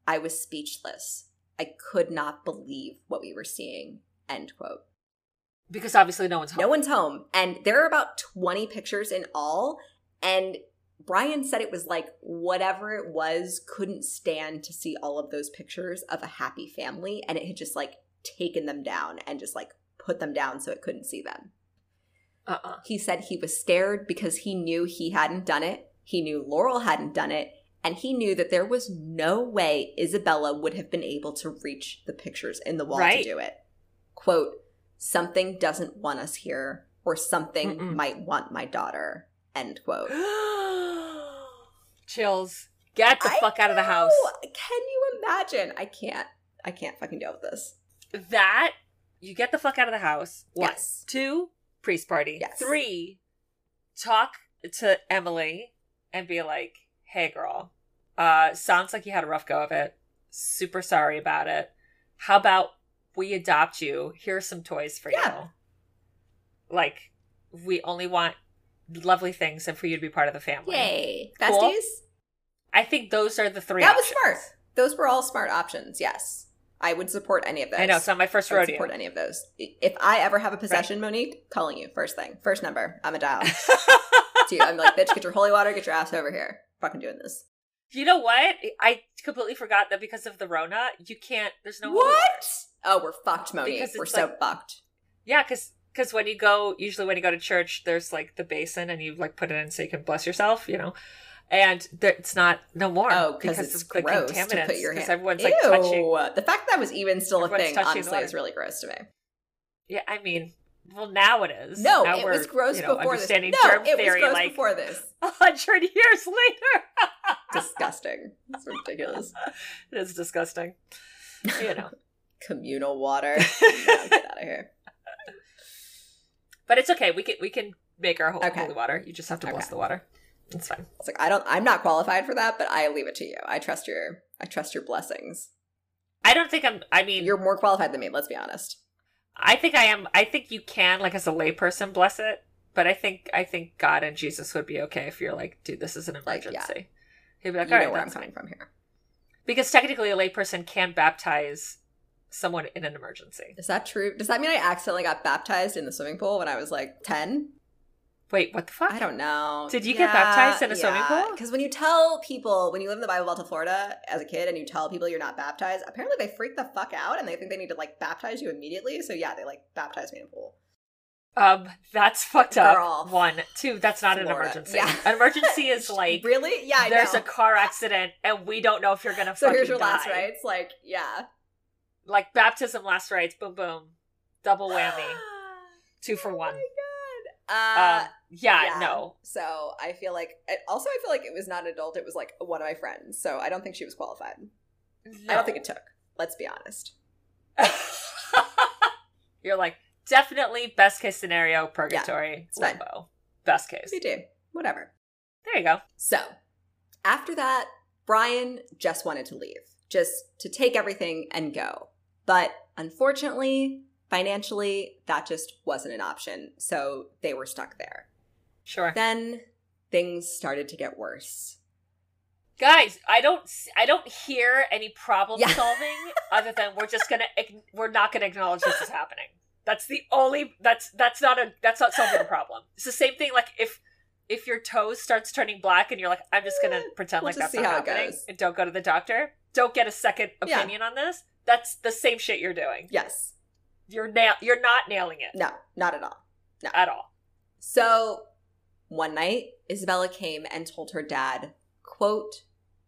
I was speechless. I could not believe what we were seeing. End quote. because obviously no one's home. No one's home. And there are about 20 pictures in all. And Brian said it was like whatever it was couldn't stand to see all of those pictures of a happy family. And it had just like taken them down and just like put them down so it couldn't see them. Uh-uh. He said he was scared because he knew he hadn't done it. He knew Laurel hadn't done it. And he knew that there was no way Isabella would have been able to reach the pictures in the wall Right. to do it. Quote, something doesn't want us here, or something Mm-mm. might want my daughter. End quote. Chills. Get the I fuck out of the house. know. Can you imagine? I can't. I can't fucking deal with this. That you get the fuck out of the house. One. Yes. Two, priest party. Yes. Three, talk to Emily and be like, "Hey, girl, uh, sounds like you had a rough go of it. Super sorry about it. How about we adopt you? Here are some toys for Yeah. you. Like, we only want lovely things and for you to be part of the family. Yay. Cool. Besties? I think those are the three. That was smart. Those were all smart options, yes. I would support any of those. I know it's not my first I would rodeo. support any of those. If I ever have a possession, Monique, calling you first thing, first number. I'm a dial. to you. I'm like, bitch, get your holy water, get your ass over here. Fucking doing this. you know what? I completely forgot that because of the Rona, you can't. There's no what? Oh, we're fucked, Monique. We're it's so fucked. Yeah, because because when you go, usually when you go to church, there's like the basin, and you like put it in so you can bless yourself, you know. And there, it's not no more. Oh, because it's of the gross to contaminants, put your hand. everyone's Ew. touching. The fact that was even still a thing, honestly, is really gross to me. Yeah, I mean, well, now it is. No, now it was gross you know, before this. No, it was gross like before this. a hundred years later. Disgusting. It's ridiculous. it is disgusting. You know, Communal water. No, get out of here. But it's okay. We can we can make our whole Okay. holy water. You just have to bless Okay. the water. It's fine. It's like I don't. I'm not qualified for that, but I leave it to you. I trust your. I trust your blessings. I don't think I'm. I mean, You're more qualified than me. Let's be honest. I think I am. I think you can, like, as a layperson, bless it. But I think I think God and Jesus would be okay if you're like, dude, this is an Like, yeah. emergency. He'd be like, you all know where I'm coming fine. from here. Because technically, a layperson can baptize someone in an emergency. Is that true? Does that mean I accidentally got baptized in the swimming pool when I was like ten? Wait, what the fuck? I don't know. Did you get baptized in a swimming pool? Because when you tell people, when you live in the Bible Belt of Florida as a kid and you tell people you're not baptized, apparently they freak the fuck out and they think they need to like baptize you immediately. So yeah, they like baptized me in a pool. Um, that's fucked up. Girl. One, two. That's not Florida. an emergency. Yeah. An emergency is like really? Yeah, I there's know. a car accident and we don't know if you're gonna. so fucking here's your last die. rites. Like, yeah. Like baptism, last rites. Boom, boom, double whammy, two for Oh one. my god. Uh, um, yeah, yeah. no. so I feel like also I feel like it was not an adult. It was like one of my friends. So I don't think she was qualified. I don't think it took. Let's be honest. You're like definitely best case scenario, purgatory, it's limbo. Best case. We do. Whatever. There you go. So, after that, Brian just wanted to leave, just to take everything and go. But unfortunately, financially, that just wasn't an option. So they were stuck there. Sure. Then things started to get worse. Guys, I don't I don't hear any problem Yeah. solving other than we're just going to we're not going to acknowledge this is happening. That's the only that's that's not a that's not solving a problem. It's the same thing like if if your toes starts turning black and you're like I'm just going to eh, pretend we'll like that's not happening and don't go to the doctor. Don't get a second Yeah. opinion on this. That's the same shit you're doing. Yes. You're nail you're not nailing it No, not at all. No. At all. So one night, Isabella came and told her dad, quote,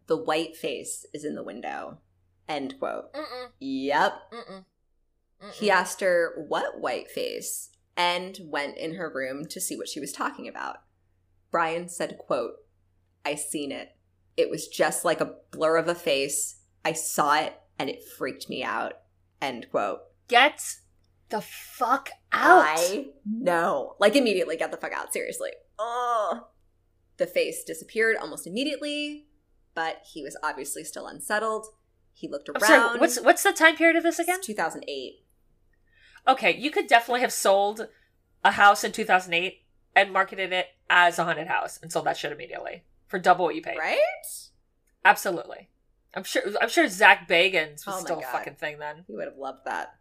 the white face is in the window, end quote. Mm-mm, Yep. mm-mm, He mm-mm. asked her what white face and went in her room to see what she was talking about. Brian said, quote, I seen it. It was just like a blur of a face. I saw it and it freaked me out. End quote. Get the fuck out. I know. Like immediately get the fuck out, seriously. Oh. The face disappeared almost immediately, but he was obviously still unsettled. He looked around. sorry, what's what's the time period of this again? It's 2008. Okay, you could definitely have sold a house in 2008 and marketed it as a haunted house and sold that shit immediately for double what you paid. Right? Absolutely. I'm sure. I'm sure Zak Bagans was Oh still a fucking thing then. He would have loved that.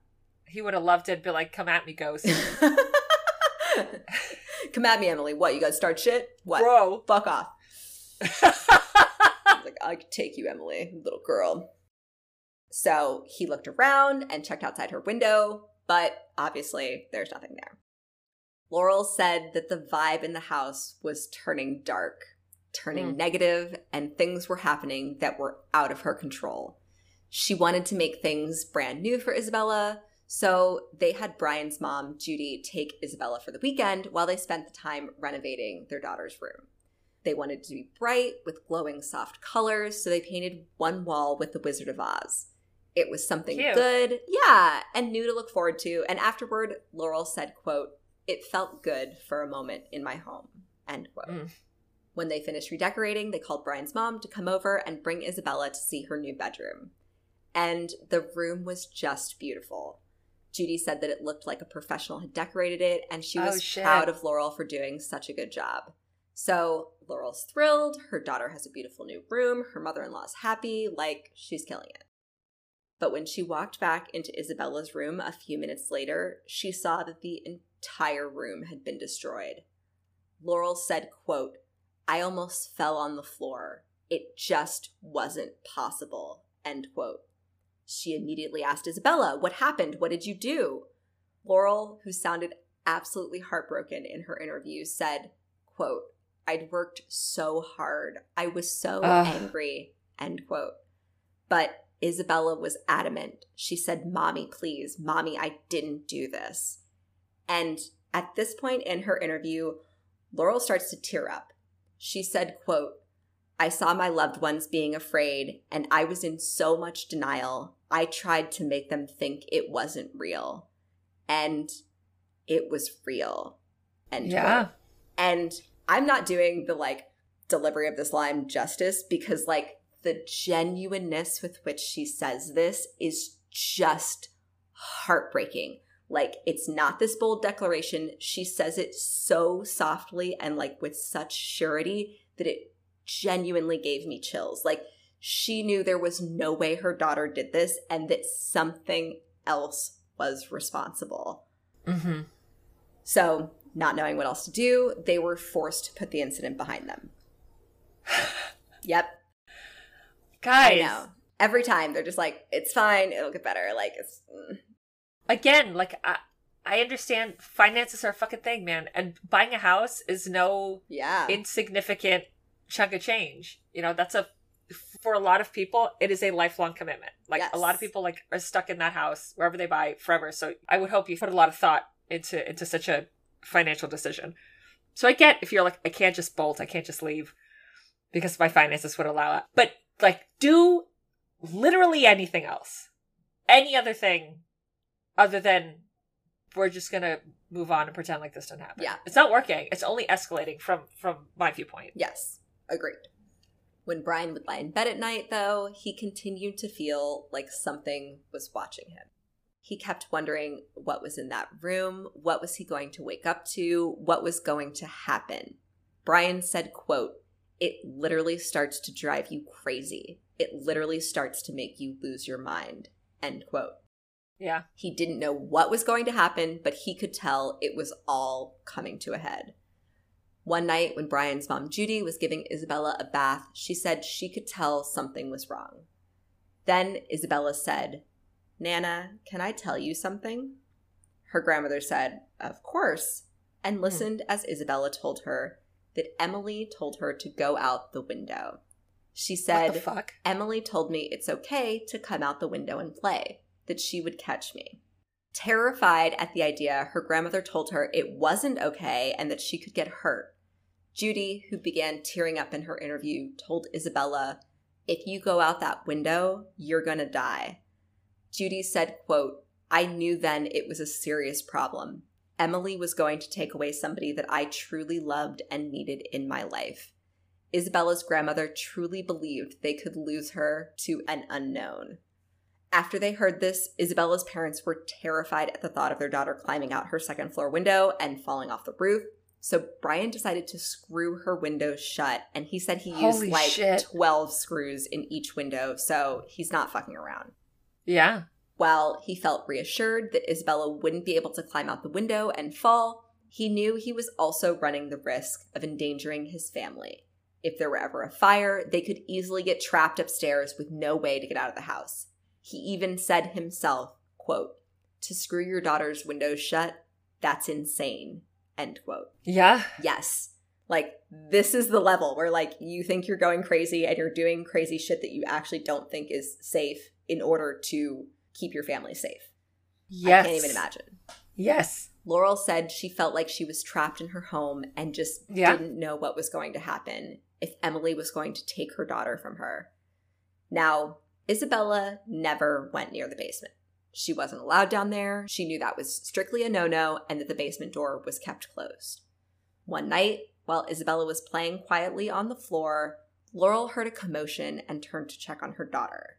He would have loved it. Be like, "Come at me, ghost, Come at me, Emily. What? You guys start shit? What? bro." Fuck off. I like, I could take you, Emily, little girl. So he looked around and checked outside her window, but obviously there's nothing there. Laurel said that the vibe in the house was turning dark, turning Mm. negative, and things were happening that were out of her control. She wanted to make things brand new for Isabella, so they had Brian's mom, Judy, take Isabella for the weekend while they spent the time renovating their daughter's room. They wanted it to be bright with glowing soft colors, so they painted one wall with the Wizard of Oz. It was something Cute. good, yeah, and new to look forward to. And afterward, Laurel said, quote, it felt good for a moment in my home, End quote. Mm. When they finished redecorating, they called Brian's mom to come over and bring Isabella to see her new bedroom. And the room was just beautiful. Judy said that it looked like a professional had decorated it, and she Oh, was shit. proud of Laurel for doing such a good job. So Laurel's thrilled. Her daughter has a beautiful new room. Her mother in law's happy, like she's killing it. But when she walked back into Isabella's room a few minutes later, she saw that the entire room had been destroyed. Laurel said, quote, I almost fell on the floor. It just wasn't possible. End quote. She immediately asked Isabella, What happened? What did you do? Laurel, who sounded absolutely heartbroken in her interview, said, quote, I'd worked so hard. I was so Ugh. angry. End quote. But Isabella was adamant. She said, Mommy, please, Mommy, I didn't do this. And at this point in her interview, Laurel starts to tear up. She said, quote, I saw my loved ones being afraid, and I was in so much denial. I tried to make them think it wasn't real. And it was real. and Yeah. quote. And I'm not doing the like delivery of this line justice because like the genuineness with which she says this is just heartbreaking. Like it's not this bold declaration. She says it so softly and like with such surety that it genuinely gave me chills. Like she knew there was no way her daughter did this and that something else was responsible. Mm-hmm. So, not knowing what else to do, they were forced to put the incident behind them. Yep, Guys, I know. Every time they're just like, "It's fine, it'll get better." Like it's mm. Again, like I, I understand finances are a fucking thing, man, and buying a house is no yeah, insignificant chunk of change. You know, that's a for a lot of people, it is a lifelong commitment. Like a lot of people like are stuck in that house wherever they buy forever. So I would hope you put a lot of thought into into such a financial decision. So I get if you're like, I can't just bolt, I can't just leave because my finances would allow it. But like do literally anything else. Any other thing other than we're just gonna move on and pretend like this didn't happen. Yeah. It's not working. It's only escalating from from my viewpoint. yes, agreed. When Brian would lie in bed at night, though, he continued to feel like something was watching him. He kept wondering what was in that room, what was he going to wake up to, what was going to happen. Brian said, quote, it literally starts to drive you crazy. It literally starts to make you lose your mind. End quote. Yeah. He didn't know what was going to happen, but he could tell it was all coming to a head. One night, when Brian's mom Judy was giving Isabella a bath, she said she could tell something was wrong. Then Isabella said, Nana, can I tell you something? Her grandmother said, Of course, and hmm. listened as Isabella told her that Emily told her to go out the window. She what said, the fuck? Emily told me it's okay to come out the window and play, that she would catch me. Terrified at the idea, her grandmother told her it wasn't okay and that she could get hurt. Judy, who began tearing up in her interview, told Isabella, If you go out that window, you're gonna die. Judy said, quote, I knew then it was a serious problem. Emily was going to take away somebody that I truly loved and needed in my life. Isabella's grandmother truly believed they could lose her to an unknown. After they heard this, Isabella's parents were terrified at the thought of their daughter climbing out her second floor window and falling off the roof. So Brian decided to screw her windows shut, and he said he used Holy like shit. 12 screws in each window, so he's not fucking around. Yeah. While he felt reassured that Isabella wouldn't be able to climb out the window and fall, he knew he was also running the risk of endangering his family. If there were ever a fire, they could easily get trapped upstairs with no way to get out of the house. He even said himself, quote, to screw your daughter's windows shut, that's insane, end quote Yeah. yes like this is the level where like you think you're going crazy and you're doing crazy shit that you actually don't think is safe in order to keep your family safe Yes. i can't even imagine Yes. laurel said she felt like she was trapped in her home and just Yeah. didn't know what was going to happen if emily was going to take her daughter from her now isabella never went near the basement she wasn't allowed down there she knew that was strictly a no-no and that the basement door was kept closed one night, while Isabella was playing quietly on the floor, Laurel heard a commotion and turned to check on her daughter.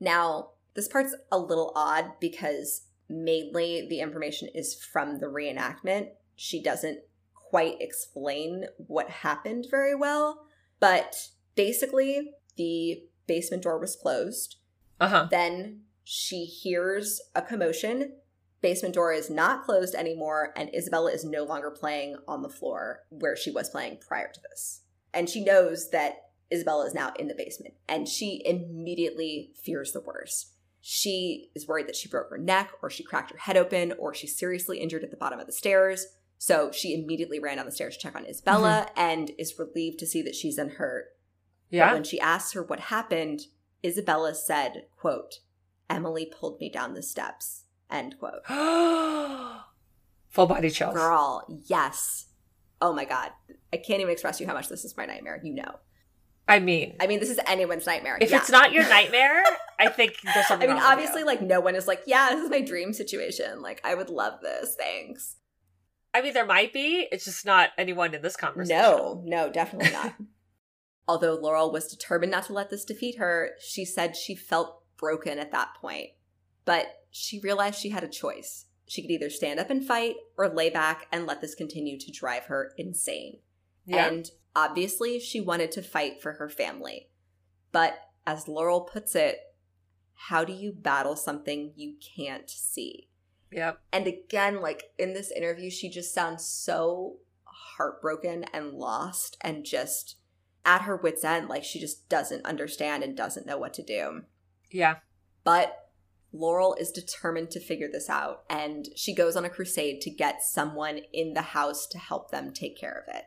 Now, this part's a little odd because mainly the information is from the reenactment. She doesn't quite explain what happened very well, but basically, the basement door was closed. Uh huh. Then she hears a commotion. Basement door is not closed anymore, and Isabella is no longer playing on the floor where she was playing prior to this. And she knows that Isabella is now in the basement, and she immediately fears the worst. She is worried that she broke her neck, or she cracked her head open, or she's seriously injured at the bottom of the stairs. So she immediately ran down the stairs to check on Isabella and is relieved to see that she's unhurt. But Yeah. when she asks her what happened, Isabella said, quote, Emily pulled me down the steps, end quote. Full body chills. Girl, yes. Oh my God. I can't even express to you how much this is my nightmare. You know. I mean, I mean, this is anyone's nightmare. if Yeah. it's not your nightmare, I think there's something. I mean, obviously, like, no one is like, yeah, this is my dream situation. Like, I would love this. Thanks. I mean, there might be. It's just not anyone in this conversation. No, no, definitely not. Although Laurel was determined not to let this defeat her, she said she felt broken at that point. But she realized she had a choice. She could either stand up and fight or lay back and let this continue to drive her insane. Yeah. And obviously, she wanted to fight for her family. But as Laurel puts it, how do you battle something you can't see? yep. And again, like in this interview, she just sounds so heartbroken and lost and just at her wits' end. Like she just doesn't understand and doesn't know what to do. Yeah. But Laurel is determined to figure this out, and she goes on a crusade to get someone in the house to help them take care of it.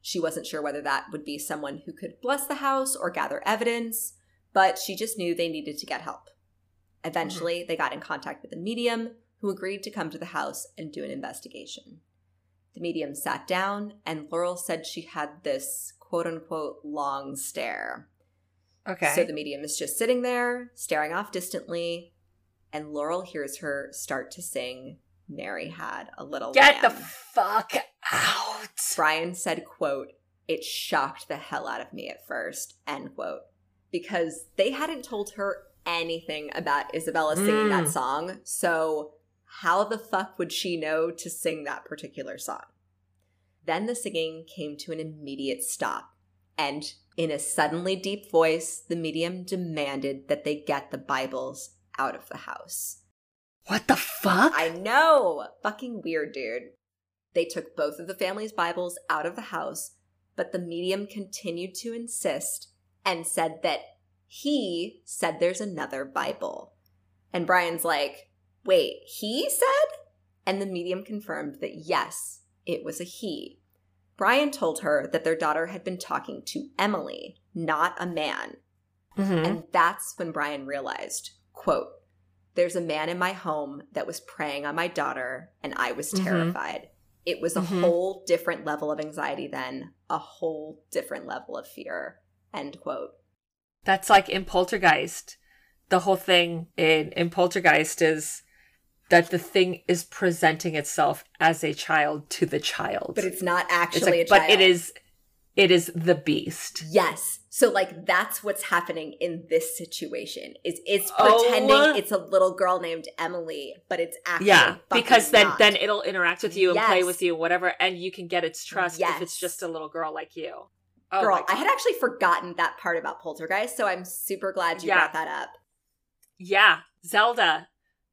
She wasn't sure whether that would be someone who could bless the house or gather evidence, but she just knew they needed to get help. Eventually, they got in contact with a medium who agreed to come to the house and do an investigation. The medium sat down, and Laurel said she had this quote unquote long stare. Okay. So the medium is just sitting there, staring off distantly, and Laurel hears her start to sing Mary Had a Little Get the fuck out. Brian said, quote, it shocked the hell out of me at first, end quote. Because they hadn't told her anything about Isabella singing that Mm. song, so how the fuck would she know to sing that particular song? Then the singing came to an immediate stop, and in a suddenly deep voice, the medium demanded that they get the Bibles out of the house. What the fuck? I know! Fucking weird, dude. They took both of the family's Bibles out of the house, but the medium continued to insist and said that he said there's another Bible. And Brian's like, wait, he said? And the medium confirmed that yes, it was a he. Brian told her that their daughter had been talking to Emily, not a man. Mhm. And that's when Brian realized, quote, there's a man in my home that was preying on my daughter, and I was Mhm. terrified. It was a Mhm. whole different level of anxiety then, a whole different level of fear. End quote. That's like in Poltergeist. The whole thing in, in Poltergeist is that the thing is presenting itself as a child to the child. But it's not It's actually like- a child. but it is it is the beast. Yes. So like that's what's happening in this situation. Is it's Oh. pretending it's a little girl named Emily, but it's actually Yeah, because then not. then it'll interact with you and play with you, whatever, and you can get its trust if it's just a little girl like you. Oh Girl, I had actually forgotten that part about Poltergeist, so I'm super glad you Yeah. brought that up. Yeah, Zelda,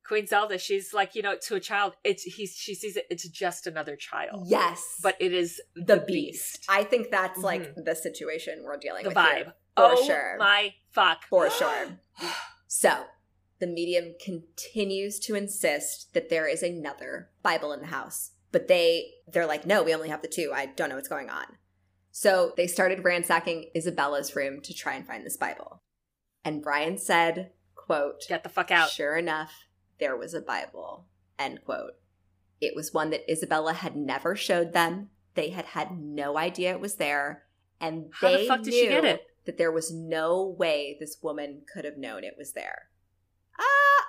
Queen Zelda. She's like you know to a child. It's he's she sees it. It's just another child. Yes. but it is the the, beast. beast. I think that's like mm-hmm. the situation we're dealing the with. vibe. here. For oh sure. my fuck. For sure. So, the medium continues to insist that there is another Bible in the house. But they they're like, "No, we only have the two. I don't know what's going on." So, they started ransacking Isabella's room to try and find this Bible. And Brian said, quote, Get the fuck out. Sure enough, there was a Bible. End quote. It was one that Isabella had never showed them. They had had no idea it was there, and How the they fuck did knew she get it? that there was no way this woman could have known it was there. Uh,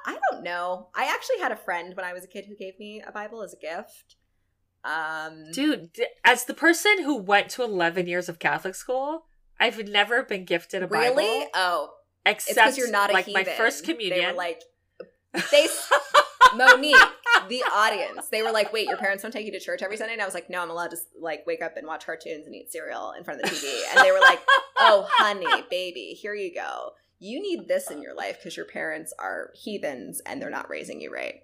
I don't know. I actually had a friend when I was a kid who gave me a Bible as a gift. Um, Dude, as the person who went to 11 years of Catholic school, I've never been gifted a really? Bible. Really? Oh, Except because you're not a like heathen. my first communion. like, they, Monique, the audience, they were like, wait, your parents don't take you to church every Sunday? And I was like, no, I'm allowed to like wake up and watch cartoons and eat cereal in front of the TV. And they were like, oh, honey, baby, here you go. You need this in your life because your parents are heathens and they're not raising you right.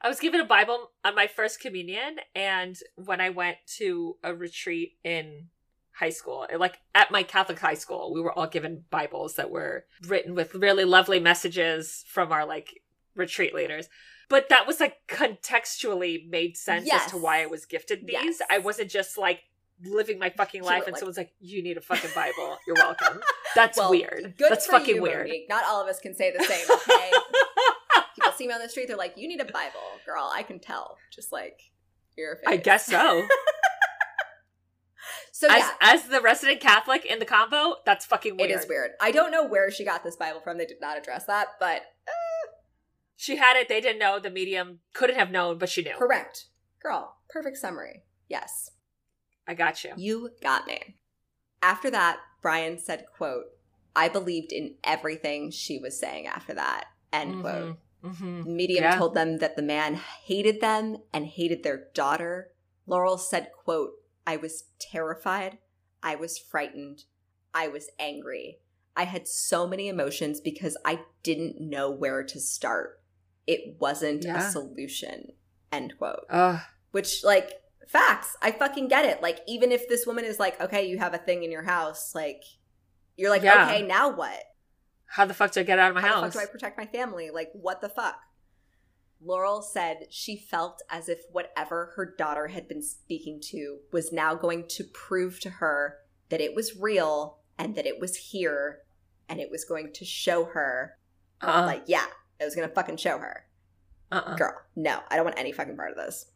I was given a Bible on my first communion, and when I went to a retreat in high school, like at my Catholic high school, we were all given Bibles that were written with really lovely messages from our like retreat leaders. But that was like contextually made sense as to why I was gifted these. Yes. I wasn't just like living my fucking life and like- someone's like, "You need a fucking Bible. You're welcome." That's Well, weird. Good That's for fucking you, weird. Monique. Not all of us can say the same, okay? People see me on the street, they're like, you need a Bible. Girl, I can tell. Just like your face. I guess so. So as yeah, as the resident Catholic in the combo, that's fucking weird. it is weird. I don't know where she got this Bible from. They did not address that, but She had it. They didn't know. The medium couldn't have known, but she knew. correct. Girl, perfect summary. Yes. I got you. You got me. After that, Brian said, quote, I believed in everything she was saying after that. End quote. Mm-hmm. Medium Yeah. told them that the man hated them and hated their daughter. Laurel said, quote, I was terrified. I was frightened. I was angry. I had so many emotions because I didn't know where to start. It wasn't Yeah. a solution. End quote. Ugh. Which, like, facts. I fucking get it. Like, even if this woman is like, okay, you have a thing in your house, like, you're like, Yeah. okay, now what? How the fuck do I get out of my house? How house? fuck do I protect my family? Like, what the fuck? Laurel said she felt as if whatever her daughter had been speaking to was now going to prove to her that it was real and that it was here and it was going to show her, uh-uh. like, yeah, it was going to fucking show her. uh-uh. Girl, no, I don't want any fucking part of this.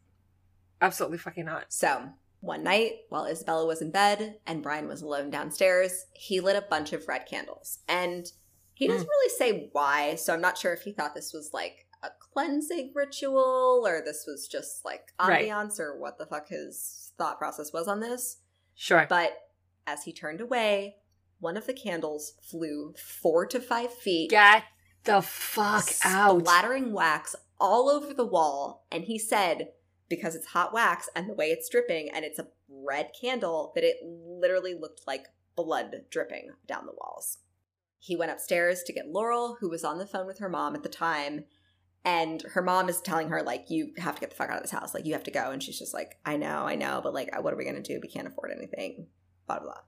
Absolutely fucking not. So, one night, while Isabella was in bed and Brian was alone downstairs, he lit a bunch of red candles. And he doesn't mm. really say why, so I'm not sure if he thought this was like a cleansing ritual or this was just like Right. ambiance or what the fuck his thought process was on this. Sure. But as he turned away, one of the candles flew four to five feet Get the fuck out. splattering wax all over the wall. And he said, because it's hot wax and the way it's dripping, and it's a red candle, that it literally looked like blood dripping down the walls. He went upstairs to get Laurel, who was on the phone with her mom at the time. And her mom is telling her, like, you have to get the fuck out of this house. Like, you have to go. And she's just like, I know, I know, but like, what are we going to do? We can't afford anything. Blah, blah, blah.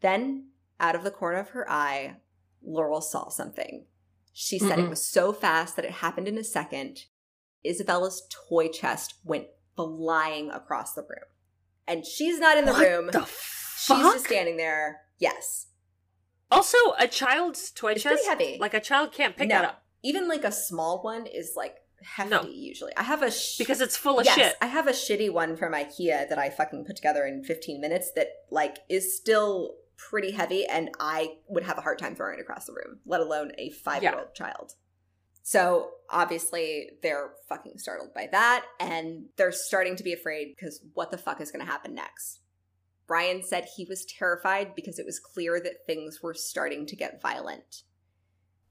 Then, out of the corner of her eye, Laurel saw something. She said it Mm-mm. was so fast that it happened in a second. Isabella's toy chest went flying across the room. And she's not in the what room. the she's just standing there. Yes. also, a child's toy It's chest, pretty heavy. like a child can't pick No. that up Even like a small one is like hefty No. usually. I have a sh- because it's full of yes, shit. I have a shitty one from IKEA that I fucking put together in 15 minutes that like is still pretty heavy and I would have a hard time throwing it across the room, let alone a 5-year-old child. So, obviously, they're fucking startled by that and they're starting to be afraid because what the fuck is going to happen next? Brian said he was terrified because it was clear that things were starting to get violent.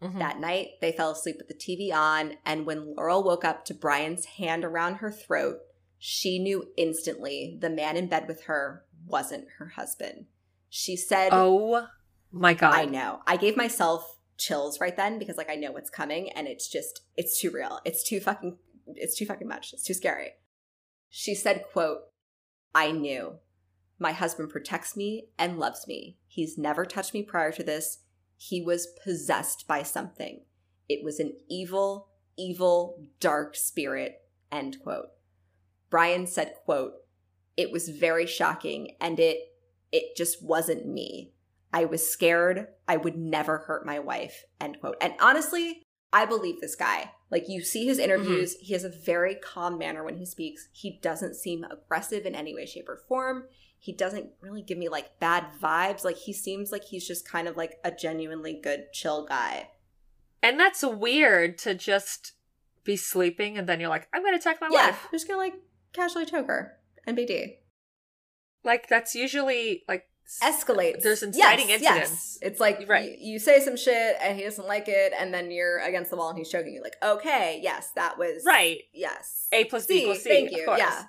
Mhm. That night, they fell asleep with the TV on, and when Laurel woke up to Brian's hand around her throat, she knew instantly the man in bed with her wasn't her husband. She said, Oh my god. I know. I gave myself chills right then because like I know what's coming and it's just it's too real. It's too fucking it's too fucking much. It's too scary. She said, quote, I knew. My husband protects me and loves me. He's never touched me prior to this. He was possessed by something. It was an evil, evil, dark spirit. End quote. Brian said, quote, it was very shocking and it it just wasn't me. I was scared. I would never hurt my wife. End quote. And honestly, I believe this guy. Like you see his mm-hmm. interviews, he has a very calm manner when he speaks. He doesn't seem aggressive in any way, shape, or form. He doesn't really give me like bad vibes. Like he seems like he's just kind of like a genuinely good, chill guy. And that's weird to just be sleeping and then you're like, I'm gonna attack my yeah, wife. I'm just gonna like casually choke her. NBD. Like that's usually like Escalates. There's inciting Yes, incidents. Yes. It's like Right. you, you say some shit and he doesn't like it, and then you're against the wall and he's choking you. Like, okay, yes, that was right. Yes. A plus B equals C. thank of you. course. Yeah.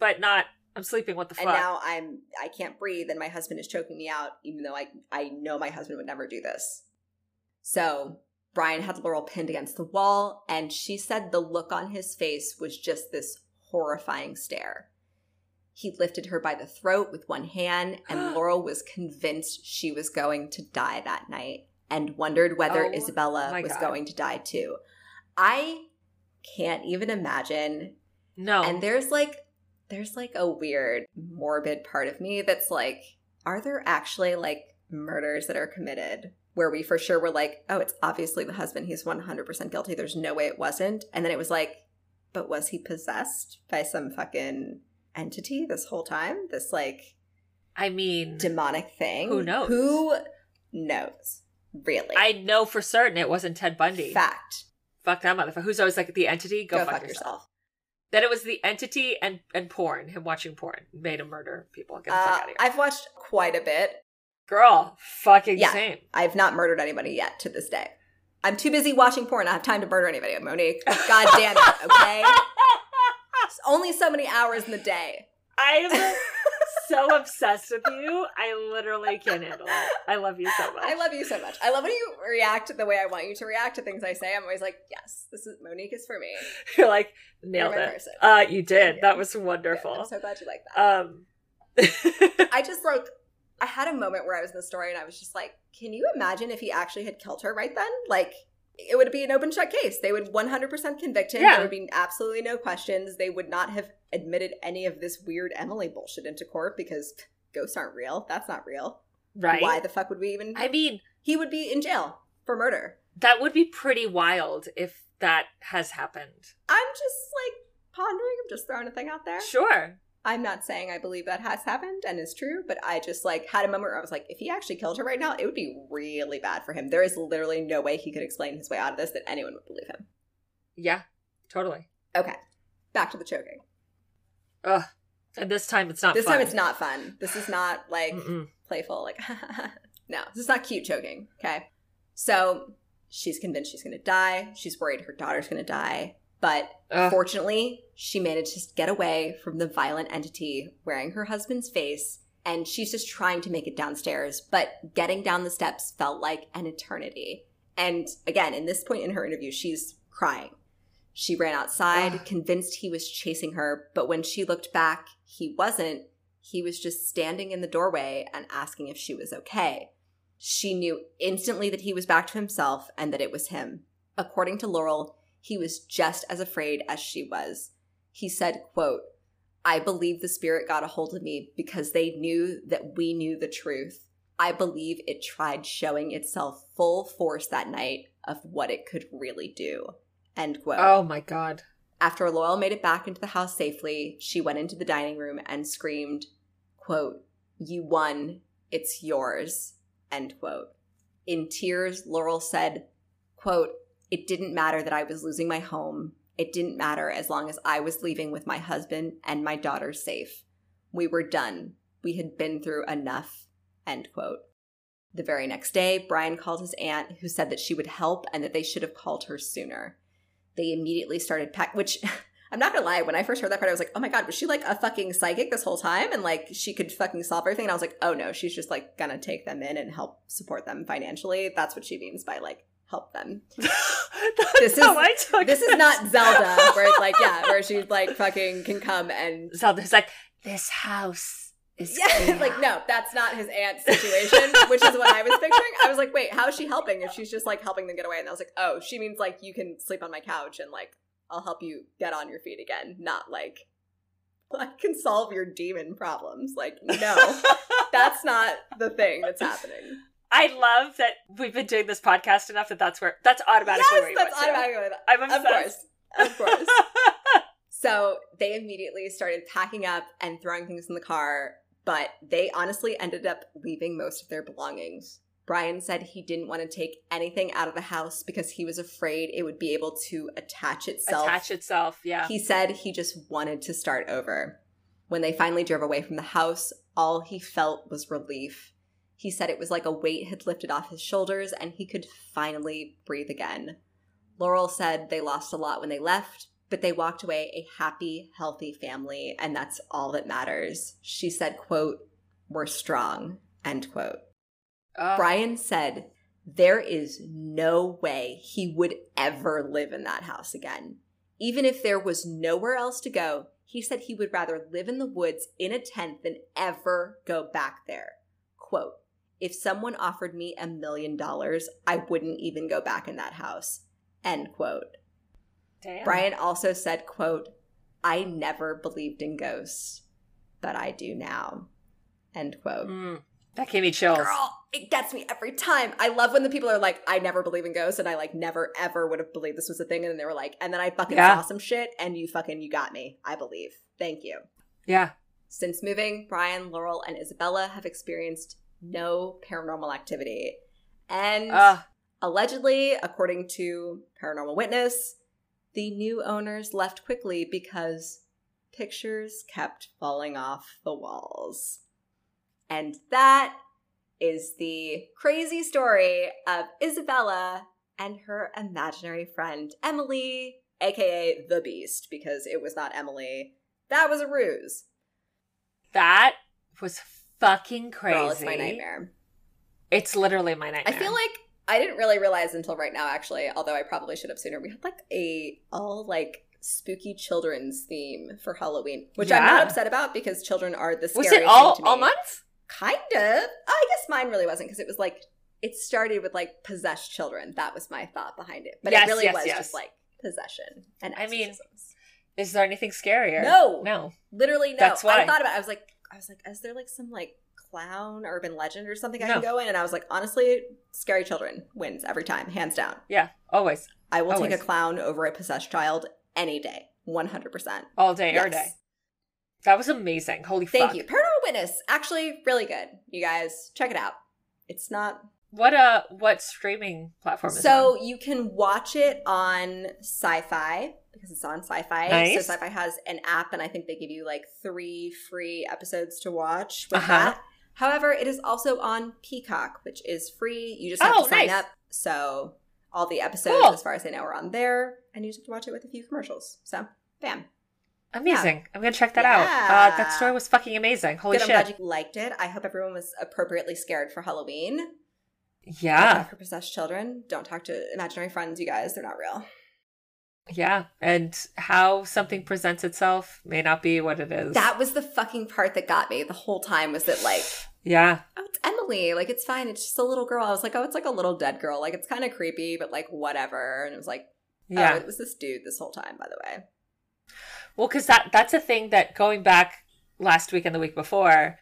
But not I'm sleeping, what the and now I'm I can't breathe and my husband is choking me out even though I I know my husband would never do this. So Brian had Laurel pinned against the wall and she said the look on his face was just this horrifying stare. He lifted her by the throat with one hand and Laurel was convinced she was going to die that night and wondered whether Oh Isabella was God. going to die too. I can't even imagine no. and there's like there's like a weird morbid part of me that's like are there actually like murders that are committed where we for sure were like oh it's obviously the husband he's 100% guilty there's no way it wasn't and then it was like but was he possessed by some fucking entity this whole time this like I mean demonic thing Who knows? who knows really I know for certain it wasn't Ted Bundy. fact Fuck that motherfucker. Who's always like the entity? Go, go, fuck, fuck yourself. yourself Then it was the entity and and porn, him watching porn, made him murder people. Get the fuck uh, out of here. i've watched quite a bit Girl, fucking Yeah. same. I've not murdered anybody yet to this day. I'm too busy watching porn. I have time to murder anybody, Monique. God damn it, okay? Only so many hours in the day. I'm so obsessed with you. I literally can't handle it. I love you so much. I love you so much. I love when you react the way I want you to react to things I say. I'm always like, yes, this is Monique is for me. You're like You're nailed it. person. Uh, you did. That was wonderful. I'm so glad you like that. um, I just like I had a moment where I was in the story and I was just like, can you imagine if he actually had killed her right then? Like it would be an open shut case. They would 100% convict him. Yeah. There would be absolutely no questions. They would not have admitted any of this weird Emily bullshit into court because ghosts aren't real. That's not real. right. Why the fuck would we even? I mean, he would be in jail for murder. that would be pretty wild if that has happened. I'm just like pondering. I'm just throwing a thing out there. Sure. I'm not saying I believe that has happened and is true, but I just like had a moment where I was like, if he actually killed her right now, it would be really bad for him. There is literally no way he could explain his way out of this that anyone would believe him. Yeah. Totally. Okay, back to the choking. Ugh. And this time it's not. this fun. time it's not fun. This is not like Mm-mm. playful, like, no, this is not cute choking. Okay. So she's convinced she's going to die. She's worried her daughter's going to die. But Ugh. Fortunately, she managed to get away from the violent entity wearing her husband's face, and she's just trying to make it downstairs. But getting down the steps felt like an eternity. And again, in this point in her interview, she's crying. She ran outside, Ugh. convinced he was chasing her, but when she looked back, he wasn't. He was just standing in the doorway and asking if she was okay. She knew instantly that he was back to himself and that it was him. According to Laurel, he was just as afraid as she was. He said, quote, I believe the spirit got a hold of me because they knew that we knew the truth. I believe it tried showing itself full force that night of what it could really do. End quote. Oh my god. After Laurel made it back into the house safely, she went into the dining room and screamed, quote, You won. It's yours. End quote. In tears, Laurel said, quote, It didn't matter that I was losing my home. It didn't matter as long as I was leaving with my husband and my daughter safe. We were done. We had been through enough. End quote. The very next day, Brian called his aunt, who said that she would help and that they should have called her sooner they immediately started pack which I'm not gonna lie, when I first heard that part, I was like, oh my god, was she like a fucking psychic this whole time? And like she could fucking solve everything. And I was like, oh no, she's just like gonna take them in and help support them financially. That's what she means by like help them. This is- This is not Zelda, where it's like, yeah, where she like fucking can come and Zelda's like, this house is yeah, clear." like no, that's not his aunt's situation, which is what I was picturing. I was like, wait, how is she helping if she's just like helping them get away? And I was like, oh, she means like you can sleep on my couch and like I'll help you get on your feet again, not like I can solve your demon problems. Like, no, that's not the thing that's happening. I love that we've been doing this podcast enough that that's where that's automatically yes, where you that's went to. automatically. I'm obsessed. Of course, of course. So they immediately started packing up and throwing things in the car, but they honestly ended up leaving most of their belongings. Brian said he didn't want to take anything out of the house because he was afraid it would be able to attach itself. Attach itself, yeah. He said he just wanted to start over. When they finally drove away from the house, all he felt was relief. He said it was like a weight had lifted off his shoulders and he could finally breathe again. Laurel said they lost a lot when they left, but they walked away a happy, healthy family, and that's all that matters. She said, quote, we're strong, end quote. Oh, Brian said there is no way he would ever live in that house again. Even if there was nowhere else to go, he said he would rather live in the woods in a tent than ever go back there. Quote, if someone offered me a million dollars, I wouldn't even go back in that house. End quote. damn. Brian also said, quote, I never believed in ghosts, but I do now. End quote. Mm, that gave me chills. Girl, it gets me every time. I love when the people are like, I never believe in ghosts, and I like never ever would have believed this was a thing, and then they were like, and then I fucking Yeah. saw some shit, and you fucking you got me. I believe. Thank you. Yeah. Since moving, Brian, Laurel, and Isabella have experienced no paranormal activity. And Uh, allegedly, according to Paranormal Witness, the new owners left quickly because pictures kept falling off the walls. And that is the crazy story of Isabella and her imaginary friend Emily, aka the Beast, because it was not Emily. That was a ruse. that was fucking crazy. Girl, it's my nightmare. It's literally my nightmare. I feel like I didn't really realize until right now, actually, although I probably should have sooner. We had like a all like spooky children's theme for Halloween, which I'm not upset about because children are the was scariest it all thing to me. all month? Kind of. I guess mine really wasn't because it was like it started with like possessed children. That was my thought behind it, but Yes, it really yes, was yes. just like possession and I mean. Is there anything scarier? No. No. literally no. that's why. I thought about. it. I was like, I was like, is there like some like clown urban legend or something I No. can go in? And I was like, honestly, scary children wins every time, hands down. Yeah. Always. I will take a clown over a possessed child any day, one hundred percent. All day, every day. That was amazing. Holy Thank fuck. you. Paranormal Witness, actually, really good. You guys check it out. It's not What uh what streaming platform is it so you can watch it on Syfy because it's on Syfy. Nice. So Syfy has an app, and I think they give you like three free episodes to watch with Uh-huh. that. However, it is also on Peacock, which is free. You just have Oh, to sign nice. up. So all the episodes, Cool. as far as I know, are on there, and you just have to watch it with a few commercials. So, bam. Amazing. I'm gonna check that out. Uh, that story was fucking amazing. Holy Good. I'm glad you liked it. I hope everyone was appropriately scared for Halloween. Yeah. for possessed children. Don't talk to imaginary friends, you guys. They're not real. Yeah. And how something presents itself may not be what it is. That was the fucking part that got me the whole time was that like, yeah. oh, it's Emily. Like, it's fine. It's just a little girl. I was like, oh, it's like a little dead girl. Like, it's kind of creepy, but like, whatever. And it was like, Yeah. oh, it was this dude this whole time, by the way. Well, because that that's a thing that going back last week and the week before